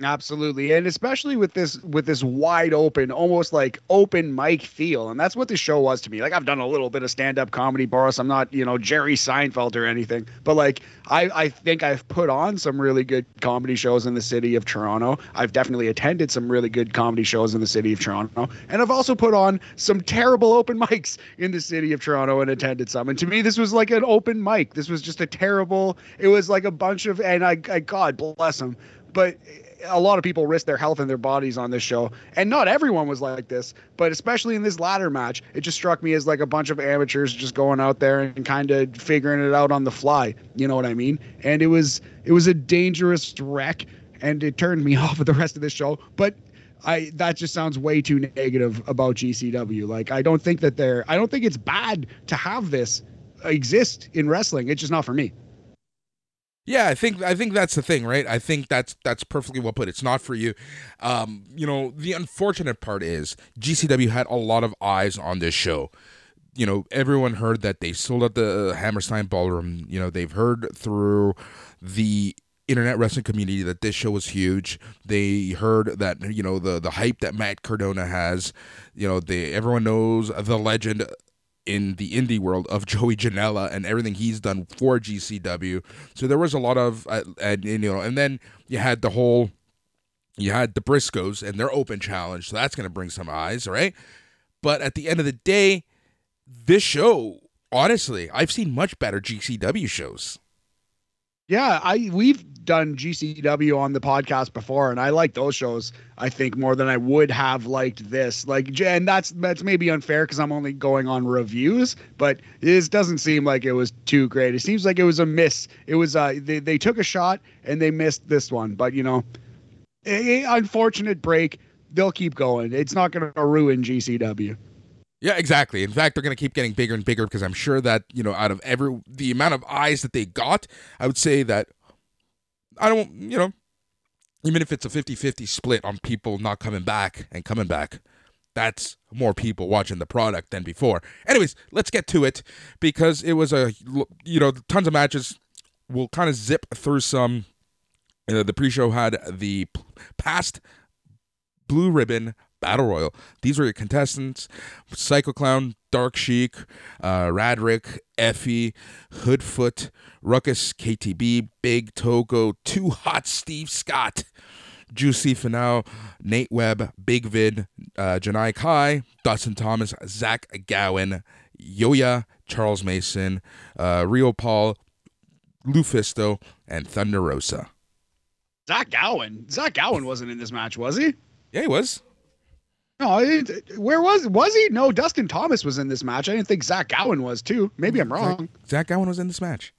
Absolutely. And especially with this with this wide open, almost like open mic feel. And that's what the show was to me. Like I've done a little bit of stand-up comedy, Boris. I'm not, you know, Jerry Seinfeld or anything. But like I, I think I've put on some really good comedy shows in the city of Toronto. I've definitely attended some really good comedy shows in the city of Toronto. And I've also put on some terrible open [laughs] mics in the city of Toronto and attended some. And to me, this was like an open mic. This was just a terrible, it was like a bunch of and I, I God bless them. But a lot of people risk their health and their bodies on this show, and not everyone was like this. But especially in this ladder match, it just struck me as like a bunch of amateurs just going out there and kind of figuring it out on the fly. You know what I mean? And it was it was a dangerous wreck, and it turned me [laughs] off of the rest of the show. But I that just sounds way too negative about GCW. Like I don't think that they're I don't think it's bad to have this exist in wrestling. It's just not for me. Yeah, I think I think that's the thing, right? I think that's that's perfectly well put. It's not for you. Um, you know, the unfortunate part is GCW had a lot of eyes on this show. You know, everyone heard that they sold out the Hammerstein Ballroom. You know, they've heard through the internet wrestling community that this show was huge. They heard that you know the the hype that Matt Cardona has. You know, they everyone knows the legend in the indie world of [laughs] Joey Janela and everything he's done for GCW. So there was a lot of, uh, and, you know, and then you had the whole, you had the Briscoes and their open challenge. So that's going to bring some eyes, right? But at the end of the day, this show, honestly, I've seen much better GCW shows. Yeah, I we've done GCW on the podcast before, and I like those shows. I think more than I would have liked this. Like, and that's that's maybe unfair because I'm only going on reviews, but this doesn't seem like it was too great. It seems like it was a miss. It was uh they they took a shot and they missed this one, but you know, a, a unfortunate break. They'll keep going. It's not going to ruin GCW. Yeah, exactly. In fact, they're going to keep getting bigger and bigger because I'm sure that, you know, out of every the amount of eyes that they got, I would say that I don't, you know, even if it's a 50-50 split on people not coming back and coming back, that's more people watching the product than before. Anyways, let's get to it because it was a you know, tons of matches. We'll kind of zip through some uh, the pre-show had the past blue ribbon Battle Royal. These were your contestants Psycho Clown, Dark Sheik, uh, Radrick, Effy, Hoodfoot, Ruckus, KTB, Big Togo, Too Hot Steve Scott, Juicy Finau, Nate Webb, Big Vin, uh, Janai Kai, Dustin Thomas, Zach Gowen, Yoya, Charles Mason, uh, Rio Paul, Lufisto, and Thunder Rosa. Zach Gowen. Zach Gowen wasn't in this match, was he? Yeah, he was. No, it, where was was he? No, Dustin Thomas was in this match. I didn't think Zach Gowen was too. Maybe I'm wrong. Zach Gowen was in this match.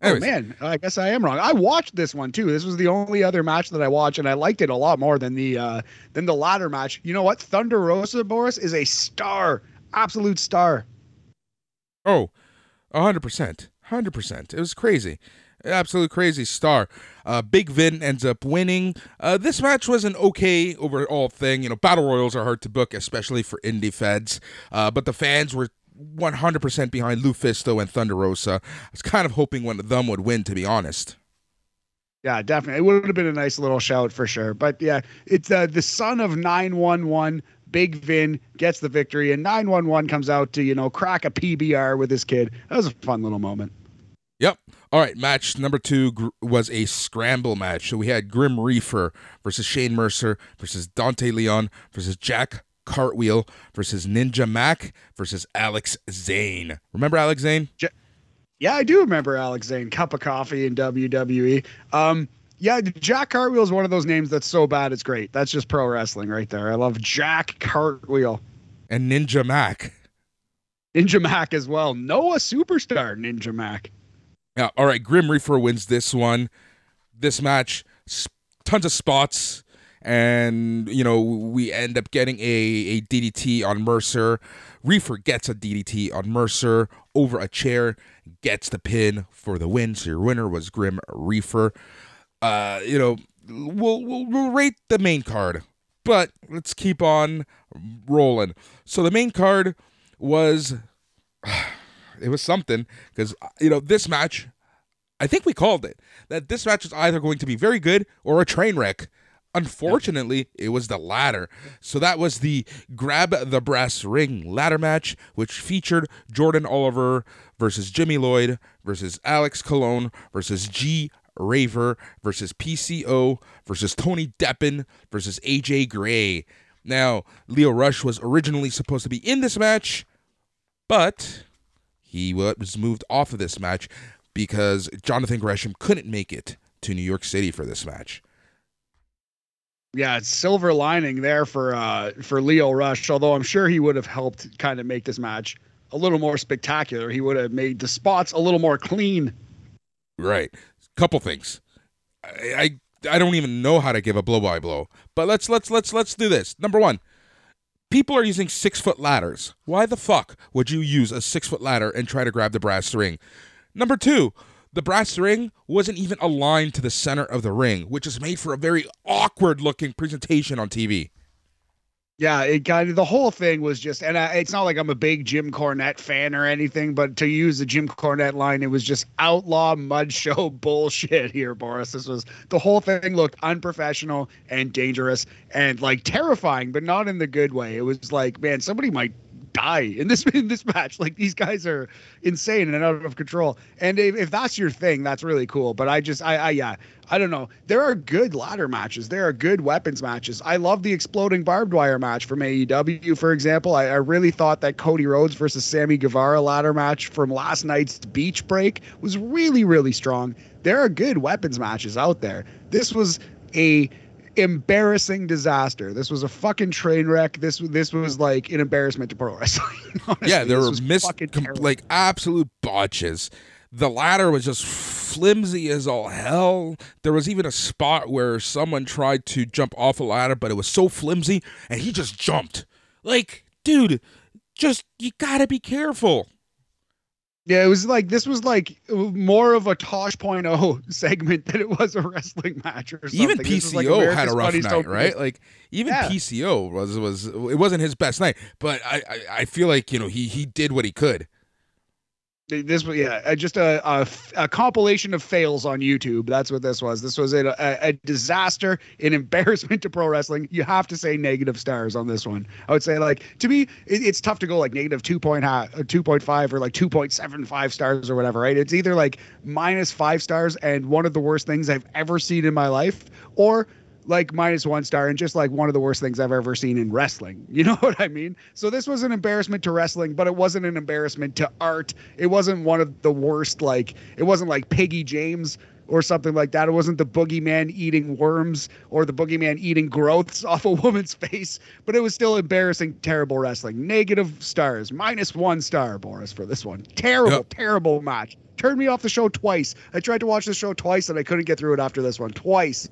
Oh, Anyways. Oh man, I guess I am wrong. I watched this one too. This was the only other match that I watched, and I liked it a lot more than the uh, than the latter match. You know what? Thunder Rosa Boris is a star, absolute star. Oh, hundred percent, hundred percent. It was crazy absolute crazy star. Uh, Big Vin ends up winning. Uh, this match was an okay overall thing. You know, battle royals are hard to book, especially for indie feds. Uh, but the fans were 100% behind Lufisto and Thunder Rosa. I was kind of hoping one of them would win, to be honest. Yeah, definitely. It would have been a nice little shout for sure. But yeah, it's uh, the son of 911. Big Vin gets the victory, and 911 comes out to, you know, crack a PBR with his kid. That was a fun little moment. Yep. All right, match number two gr- was a scramble match. So we had Grim Reefer versus Shane Mercer versus Dante Leon versus Jack Cartwheel versus Ninja Mac versus Alex Zayne. Remember Alex Zayne? Yeah, I do remember Alex Zayne. Cup of coffee in WWE. Um, yeah, Jack Cartwheel is one of those names that's so bad it's great. That's just pro wrestling right there. I love Jack Cartwheel. And Ninja Mac. Ninja Mac as well. Noah superstar Ninja Mac. Yeah, all right. Grim Reaper wins this one. This match, tons of spots, and you know we end up getting a, a DDT on Mercer. Reefer gets a DDT on Mercer over a chair, gets the pin for the win. So your winner was Grim Reefer. Uh, you know, we'll, we'll we'll rate the main card, but let's keep on rolling. So the main card was [sighs] it was something because uh, you know this match I think we called it that this match was either going to be very good or a train wreck. Unfortunately, it was the latter. So that was the Grab the Brass Ring ladder match, which featured Jordan Oliver versus Jimmy Lloyd versus Alex Colon versus G Raver versus PCO versus Tony Deppen versus AJ Gray. Now, Lio Rush was originally supposed to be in this match, but he was moved off of this match because Jonathan Gresham couldn't make it to New York City for this match. Yeah, it's silver lining there for uh, for Lio Rush. Although I'm sure he would have helped kind of make this match a little more spectacular. He would have made the spots a little more clean. Right. Couple things. I, I I don't even know how to give a blow by blow. But let's let's let's let's do this. Number one, people are using six foot ladders. Why the fuck would you use a six foot ladder and try to grab the brass ring? Number two, the brass ring wasn't even aligned to the center of the ring, which is made for a very awkward looking presentation on TV. Yeah, it got the whole thing was just, and I, it's not like I'm a big Jim Cornette fan or anything, but to use the Jim Cornette line, it was just outlaw mud [laughs] show bullshit here, Boris. This was the whole thing looked unprofessional and dangerous and like terrifying, but not in the good way. It was like, man, somebody might die in this [laughs] in this match. Like these guys are insane and out of control. And if, if that's your thing, that's really cool. But I just I, I yeah I don't know. There are good ladder matches. There are good weapons matches. I love the exploding barbed wire match from AEW, for example. I, I really thought that Cody Rhodes versus Sammy Guevara ladder match from last night's beach break was really really strong. There are good weapons matches out there. This was a embarrassing disaster. This was a fucking train wreck. This this was like an embarrassment to pro wrestling. [laughs] Honestly. Yeah, there were missed com- like absolute botches. The ladder was just flimsy as all hell. There was even a spot where someone tried to jump off a ladder, but it was so flimsy, and he just jumped. Like, dude, just you gotta be careful. Yeah, it was like this was like more of a Tosh Point oh [laughs] segment than it was a wrestling match or something. Even PCO like had a rough night, right? Like even yeah. PCO was was it wasn't his best night, but I, I I feel like you know he he did what he could. This was yeah, just a, a, a compilation of fails on YouTube. That's what this was. This was a, a, a, disaster, an embarrassment to pro wrestling. You have to say negative stars on this one. I would say like to me, it, it's tough to go like negative two point uh, two point five or like two point seven five stars or whatever. Right? It's either like minus five stars and one of the worst things I've ever seen in my life, or like minus one star and just like one of the worst things I've ever seen in wrestling. [laughs] You know what I mean? So this was an embarrassment to wrestling, but it wasn't an embarrassment to art. It wasn't one of the worst, like, it wasn't like Piggy James or something like that. It wasn't the boogeyman eating worms or the boogeyman eating growths [laughs] off a woman's face, but it was still embarrassing, terrible wrestling. Negative stars, minus one star, Boris, for this one. Terrible, yep. terrible match. Turned me off the show twice. I tried to watch the show twice and I couldn't get through it after this one. Twice.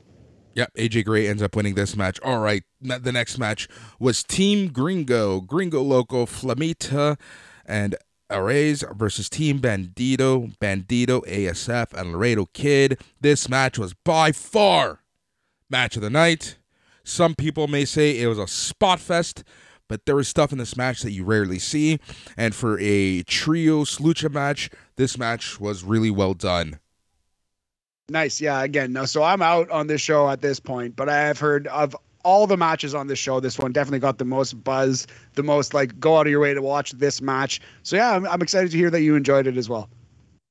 Yep, AJ Gray ends up winning this match. All right, the next match was Team Gringo, Gringo Loco, Flamita, and Arez versus Team Bandito, Bandito, ASF, and Laredo Kid. This match was by far match of the night. Some people may say it was a spot fest, but there was stuff in this match that you rarely see. And for a trio lucha match, this match was really well done. Nice. Yeah. Again, no. So I'm out on this show at this point, but I have heard of all the matches on this show. This one definitely got the most buzz, the most like go out of your way to watch this match. So yeah, I'm, I'm excited to hear that you enjoyed it as well.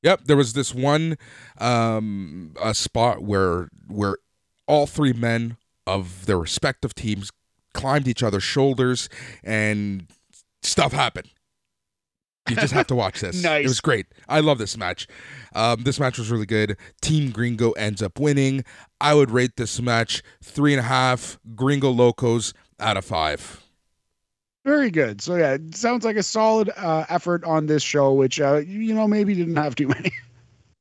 Yep. There was this one um, a spot where where all three men of their respective teams climbed each other's shoulders and stuff happened. You just have to watch this. nice. [laughs] It was great. I love this match. Um, this match was really good. Team Gringo ends up winning. I would rate this match three and a half Gringo Locos out of five. Very good. So yeah, it sounds like a solid uh, effort on this show, which uh, you know maybe didn't have too many. [laughs]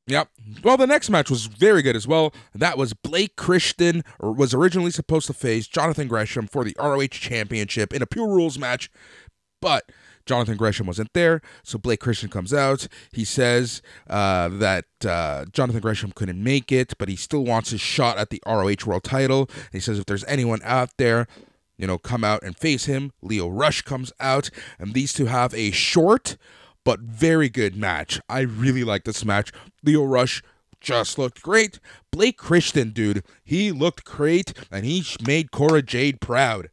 Yep. Well, the next match was very good as well. That was Blake Christian was originally supposed to face Jonathan Gresham for the ROH Championship in a Pure Rules match, but Jonathan Gresham wasn't there, so Blake Christian comes out. He says uh, that uh, Jonathan Gresham couldn't make it, but he still wants his shot at the ROH World Title. And he says if there's anyone out there, you know, come out and face him. Lio Rush comes out, and these two have a short but very good match. I really like this match. Lio Rush just looked great. Blake Christian, dude, he looked great, and he made Cora Jade proud.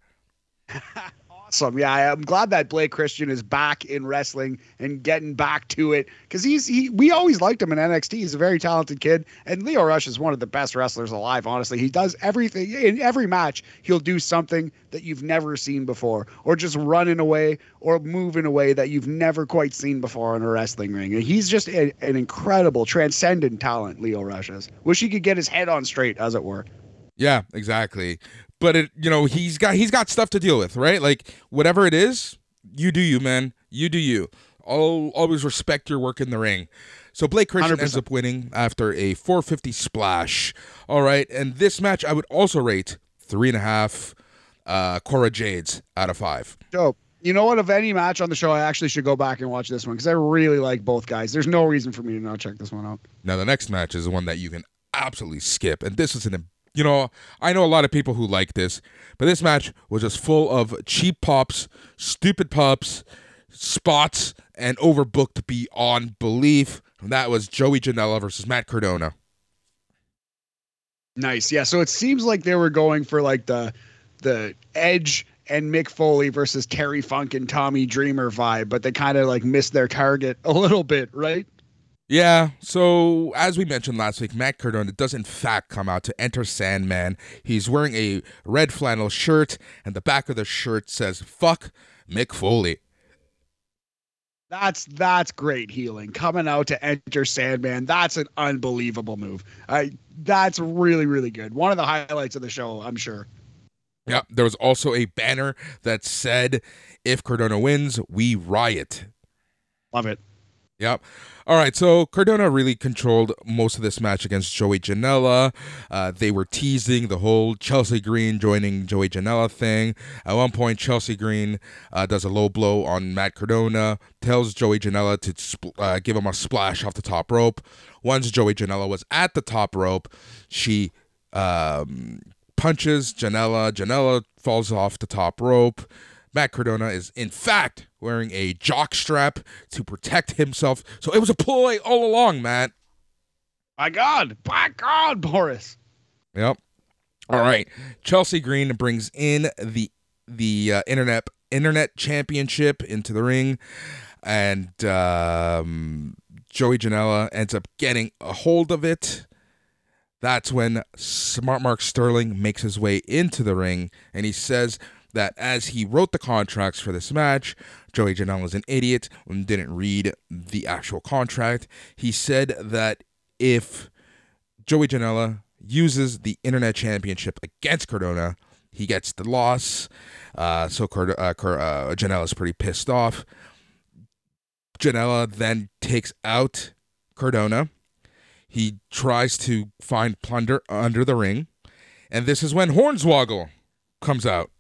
[laughs] awesome. Yeah, I'm glad that Blake Christian is back in wrestling and getting back to it because he's he. We always liked him in NXT. He's a very talented kid, and Lio Rush is one of the best wrestlers alive. Honestly, he does everything in every match. He'll do something that you've never seen before, or just running away or moving away that you've never quite seen before in a wrestling ring. And he's just a, an incredible, transcendent talent. Lio Rush is. Wish he could get his head on straight, as it were. Yeah, exactly but it you know he's got he's got stuff to deal with right like whatever it is you do you man you do you I'll always respect your work in the ring so Blake Christian 100%. ends up winning after a 450 splash all right and this match I would also rate three and a half uh Cora Jades out of five dope you know what? Of any match on the show, I actually should go back and watch this one because I really like both guys. There's no reason for me to not check this one out. Now, the next match is the one that you can absolutely skip, and this is an you know, I know a lot of people who like this, but this match was just full of cheap pops, stupid pops, spots, and overbooked beyond belief. And that was Joey Janela versus Matt Cardona. Nice. Yeah. So it seems like they were going for like the the Edge and Mick Foley versus Terry Funk and Tommy Dreamer vibe, but they kind of like missed their target a little bit, right? Yeah, so as we mentioned last week, Matt Cardona does in fact come out to enter Sandman. He's wearing a red flannel shirt, and the back of the shirt says "Fuck Mick Foley." That's that's great healing coming out to enter Sandman. That's an unbelievable move. I that's really really good. One of the highlights of the show, I'm sure. Yeah, there was also a banner that said, "If Cardona wins, we riot." Love it. Yep. All right, so Cardona really controlled most of this match against Joey Janela. Uh, they were teasing the whole Chelsea Green joining Joey Janela thing. At one point, Chelsea Green uh, does a low blow on Matt Cardona, tells Joey Janela to uh, give him a splash off the top rope. Once Joey Janela was at the top rope, she um, punches Janela. Janela falls off the top rope. Matt Cardona is, in fact, wearing a jock strap to protect himself. So it was a ploy all along, Matt. My God. My God, Boris. Yep. All right. Chelsea Green brings in the the uh, internet internet championship into the ring, and um, Joey Janela ends up getting a hold of it. That's when Smart Mark Sterling makes his way into the ring, and he says, that as he wrote the contracts for this match, Joey Janela is an idiot and didn't read the actual contract. He said that if Joey Janela uses the Internet Championship against Cardona, he gets the loss. Uh, so Card- uh, uh, pretty pissed off. Janela then takes out Cardona. He tries to find plunder under the ring. And this is when Hornswoggle comes out.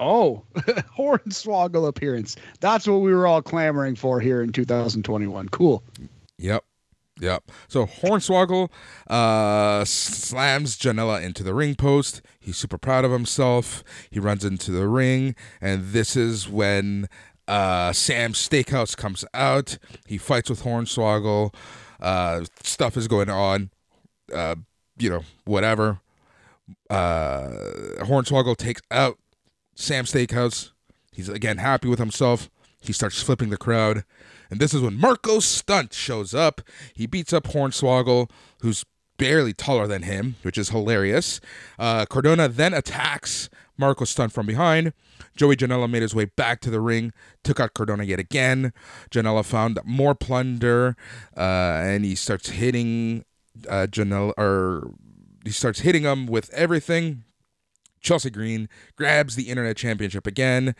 Oh, [laughs] Hornswoggle appearance. That's what we were all clamoring for here in 2021. Cool. Yep. Yep. So Hornswoggle uh, slams Janela into the ring post. He's super proud of himself. He runs into the ring, and this is when uh, Sam Stackhouse comes out. He fights with Hornswoggle. Uh, stuff is going on. Uh, you know, whatever. Uh, Hornswoggle takes out Sam Stackhouse. He's again happy with himself. He starts flipping the crowd. And this is when Marco Stunt shows up. He beats up Hornswoggle, who's barely taller than him, which is hilarious. Uh, Cardona then attacks Marco Stunt from behind. Joey Janela made his way back to the ring, took out Cardona yet again. Janela found more plunder, uh, and he starts hitting uh, Janela, or he starts hitting him with everything Chelsea Green grabs the internet championship again.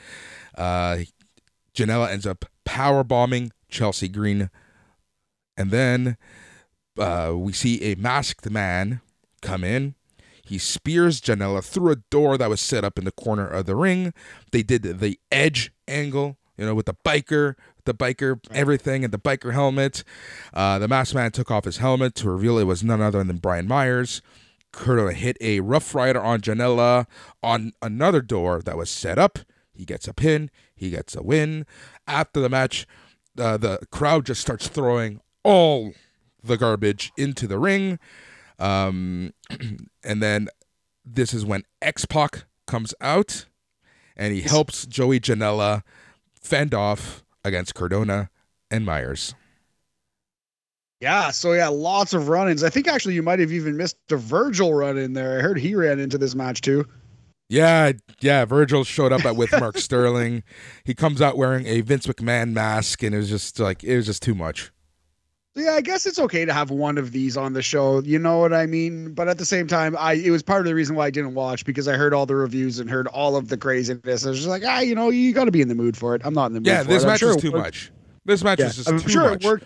Uh, Janela ends up power bombing Chelsea Green, and then uh, we see a masked man come in. He spears Janela through a door that was set up in the corner of the ring. They did the edge angle, you know, with the biker, the biker everything, and the biker helmet. Uh, the masked man took off his helmet to reveal it was none other than Brian Myers. Curto hit a Rough Rider on Janela on another door that was set up. He gets a pin. He gets a win. After the match, uh, the crowd just starts throwing all the garbage into the ring. Um, [clears throat] and then this is when X Pac comes out and he helps Joey Janela fend off against Cardona and Myers. Yeah, so yeah, lots of run-ins. I think actually you might have even missed a Virgil run in there. I heard he ran into this match too. Yeah, yeah. Virgil showed up at, with [laughs] Mark Sterling. He comes out wearing a Vince McMahon mask, and it was just like it was just too much. Yeah, I guess it's okay to have one of these on the show. You know what I mean? But at the same time, I it was part of the reason why I didn't watch because I heard all the reviews and heard all of the craziness. I was just like, ah, you know, you got to be in the mood for it. I'm not in the mood. Yeah, for this it. Match sure is too much. This match Yeah, is just I'm too sure much. it worked.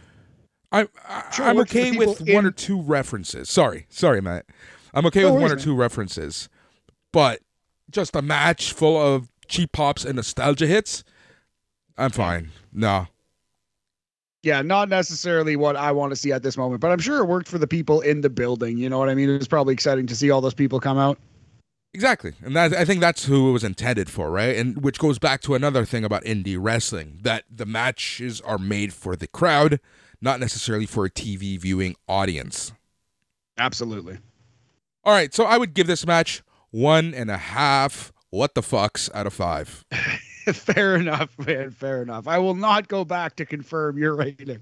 I'm I, Sure, I'm worked for the okay with one or two references. Sorry, sorry, Matt. I'm okay No with one or two references, but just a match full of cheap pops and nostalgia hits. I'm fine. No, Yeah, not necessarily what I want to see at this moment, but I'm sure it worked for the people in the building. You know what I mean? It was probably exciting to see all those people come out. Exactly. And that I think that's who it was intended for, right? And which goes back to another thing about indie wrestling that the matches are made for the crowd, not necessarily for a TV viewing audience. Absolutely. All right, so I would give this match one and a half what the fucks out of five. [laughs] fair enough, man. Fair enough. I will not go back to confirm your rating.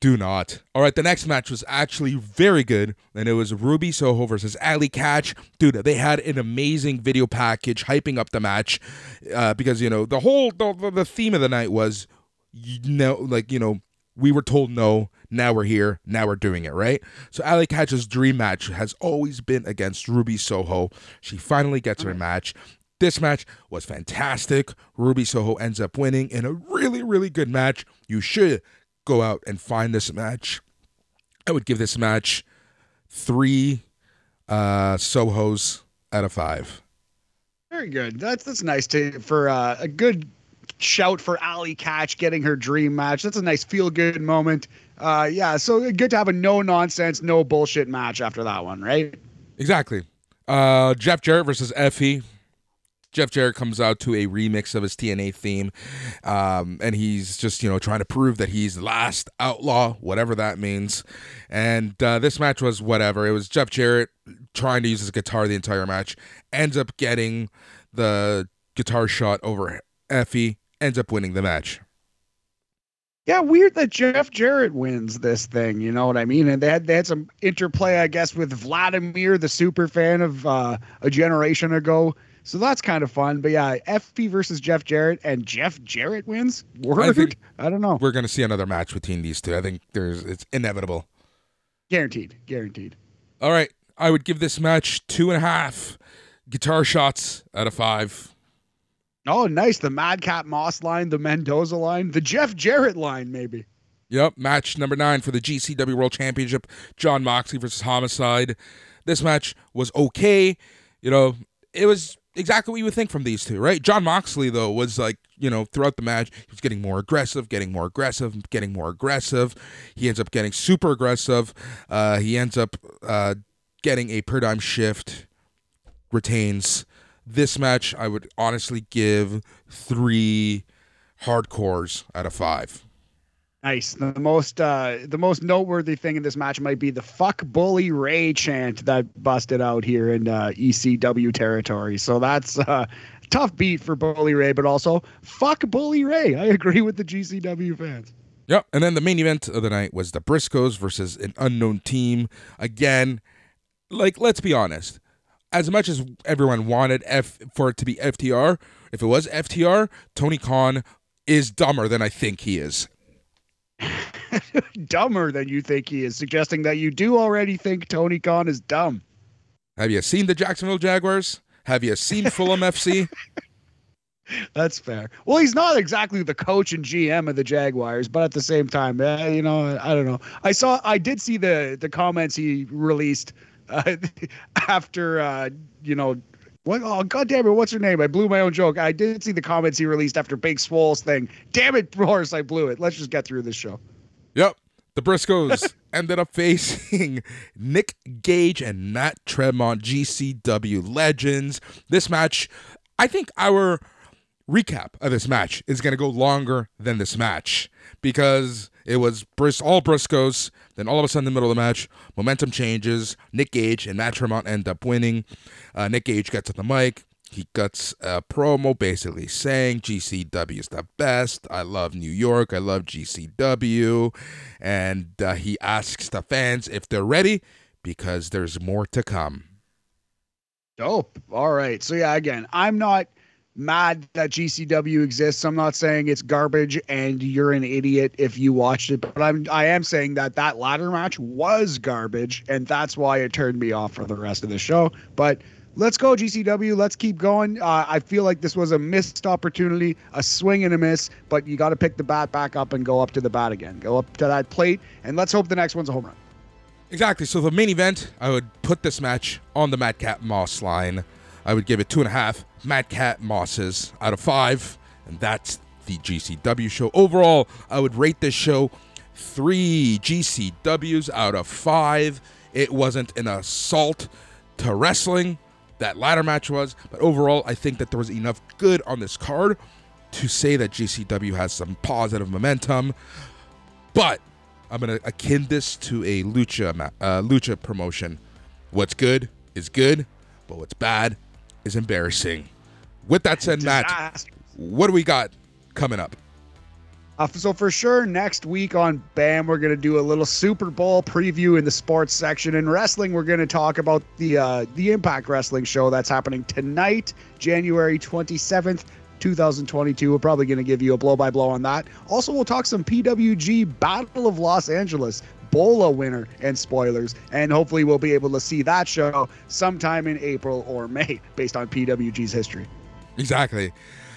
Do not. All right, the next match was actually very good, and it was Ruby Soho versus Allie Katch. Dude, they had an amazing video package hyping up the match uh, because you know the whole the, the theme of the night was you know like you know we were told no, now we're here, now we're doing it right. So Allie Katch's dream match has always been against Ruby Soho. She finally gets her match. This match was fantastic. Ruby Soho ends up winning in a really, really good match. You should go out and find this match. I would give this match three uh, Sohos out of five. Very good. That's that's nice to for uh, a good shout for Allie Katch getting her dream match. That's a nice feel good moment. Uh, yeah, so good to have a no nonsense, no bullshit match after that one, right? Exactly. Uh, Jeff Jarrett versus Effy. Jeff Jarrett comes out to a remix of his TNA theme, um, and he's just you know trying to prove that he's the last outlaw, whatever that means. And uh, this match was whatever. It was Jeff Jarrett trying to use his guitar the entire match, ends up getting the guitar shot over Effy, ends up winning the match. Yeah, weird that Jeff Jarrett wins this thing. You know what I mean? And they had they had some interplay, I guess, with Vladimir, the super fan of uh, a generation ago. So that's kind of fun. But yeah, Effy versus Jeff Jarrett, and Jeff Jarrett wins. Word? I, think- don't know. We're gonna see another match between these two. I think there's it's inevitable. Guaranteed. Guaranteed. All right, I would give this match two and a half guitar shots out of five. Oh, nice. The Madcap Moss line, the Mendoza line, the Jeff Jarrett line, maybe. Yep, match number nine for the GCW World Championship: Jon Moxley versus Homicide. This match was okay. You know, it was exactly what you would think from these two, right? Jon Moxley though was like, you know, throughout the match, he was getting more aggressive, getting more aggressive, getting more aggressive. He ends up getting super aggressive. Uh, he ends up uh, getting a paradigm shift. Retains this match. I would honestly give three hardcores out of five. Nice. The most uh the most noteworthy thing in this match might be the fuck bully Ray chant that busted out here in uh, ECW territory. So that's uh tough beat for Bully Ray, but also fuck Bully Ray. I agree with the GCW fans. Yep. And then the main event of the night was the Briscoes versus an unknown team. Again, like let's be honest. As much as everyone wanted F for it to be FTR, if it was FTR, Tony Khan is dumber than I think he is. [laughs] Dumber than you think he is, suggesting that you do already think Tony Khan is dumb. Have you seen the Jacksonville Jaguars? Have you seen Fulham FC? [laughs] That's fair. Well, he's not exactly the coach and GM of the Jaguars, but at the same time, eh, you know, I don't know. I saw, I did see the the comments he released uh, [laughs] after, uh, you know, what? Oh, God damn it! What's her name? I blew my own joke. I did see the comments he released after Big Swole's thing. Damn it, Boris! I blew it. Let's just get through this show. Yep. The Briscoes [laughs] ended up facing [laughs] Nick Gage and Matt Tremont, GCW legends. This match, I think our recap of this match is going to go longer than this match because it was Bris- all Briscoes. Then all of a sudden, in the middle of the match, momentum changes. Nick Gage and Matt Tremont end up winning. Uh, Nick Gage gets on the mic. He cuts a promo basically saying GCW is the best. I love New York. I love GCW. And uh, he asks the fans if they're ready because there's more to come. Dope. All right. So, yeah, again, I'm not mad that GCW exists. I'm not saying it's garbage and you're an idiot if you watched it, but I'm I am saying that that ladder match was garbage and that's why it turned me off for the rest of the show. But let's go GCW. Let's keep going. Uh, I feel like this was a missed opportunity, a swing and a miss, but you got to pick the bat back up and go up to the bat again. Go up to that plate and let's hope the next one's a home run. Exactly. So the main event, I would put this match on the Madcap Moss line. I would give it two and a half Madcap Mosses out of five, and that's the GCW show. Overall, I would rate this show three GCWs out of five. It wasn't an assault to wrestling. That ladder match was, but overall, I think that there was enough good on this card to say that GCW has some positive momentum. But I'm gonna akin this to a lucha uh, lucha promotion. What's good is good, but what's bad is embarrassing. With that said, Matt, what do we got coming up? Uh, so for sure, next week on BAM, we're gonna do a little Super Bowl preview in the sports section. In wrestling, we're gonna talk about the uh, the Impact Wrestling show that's happening tonight, January twenty seventh. 2022. We're probably going to give you a blow by blow on that. Also, we'll talk some PWG Battle of Los Angeles BOLA winner and spoilers. And hopefully, we'll be able to see that show sometime in April or May based on PWG's history. Exactly.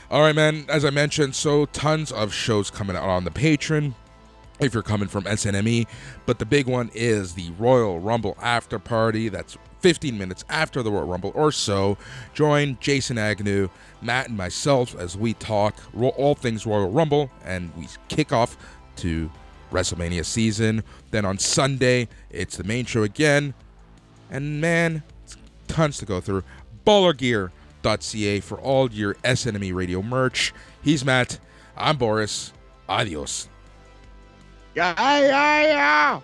All right, man. As I mentioned, so tons of shows coming out on the Patreon. If you're coming from SNME, but the big one is the Royal Rumble after party. That's 15 minutes after the Royal Rumble or so. Join Jason Agnew, Matt, and myself as we talk all things Royal Rumble, and we kick off to WrestleMania season. Then on Sunday, it's the main show again, and man, it's tons to go through. Ballergear.ca for all your SNME radio merch. He's Matt. I'm Boris. Adios. Yeah, yeah, yeah.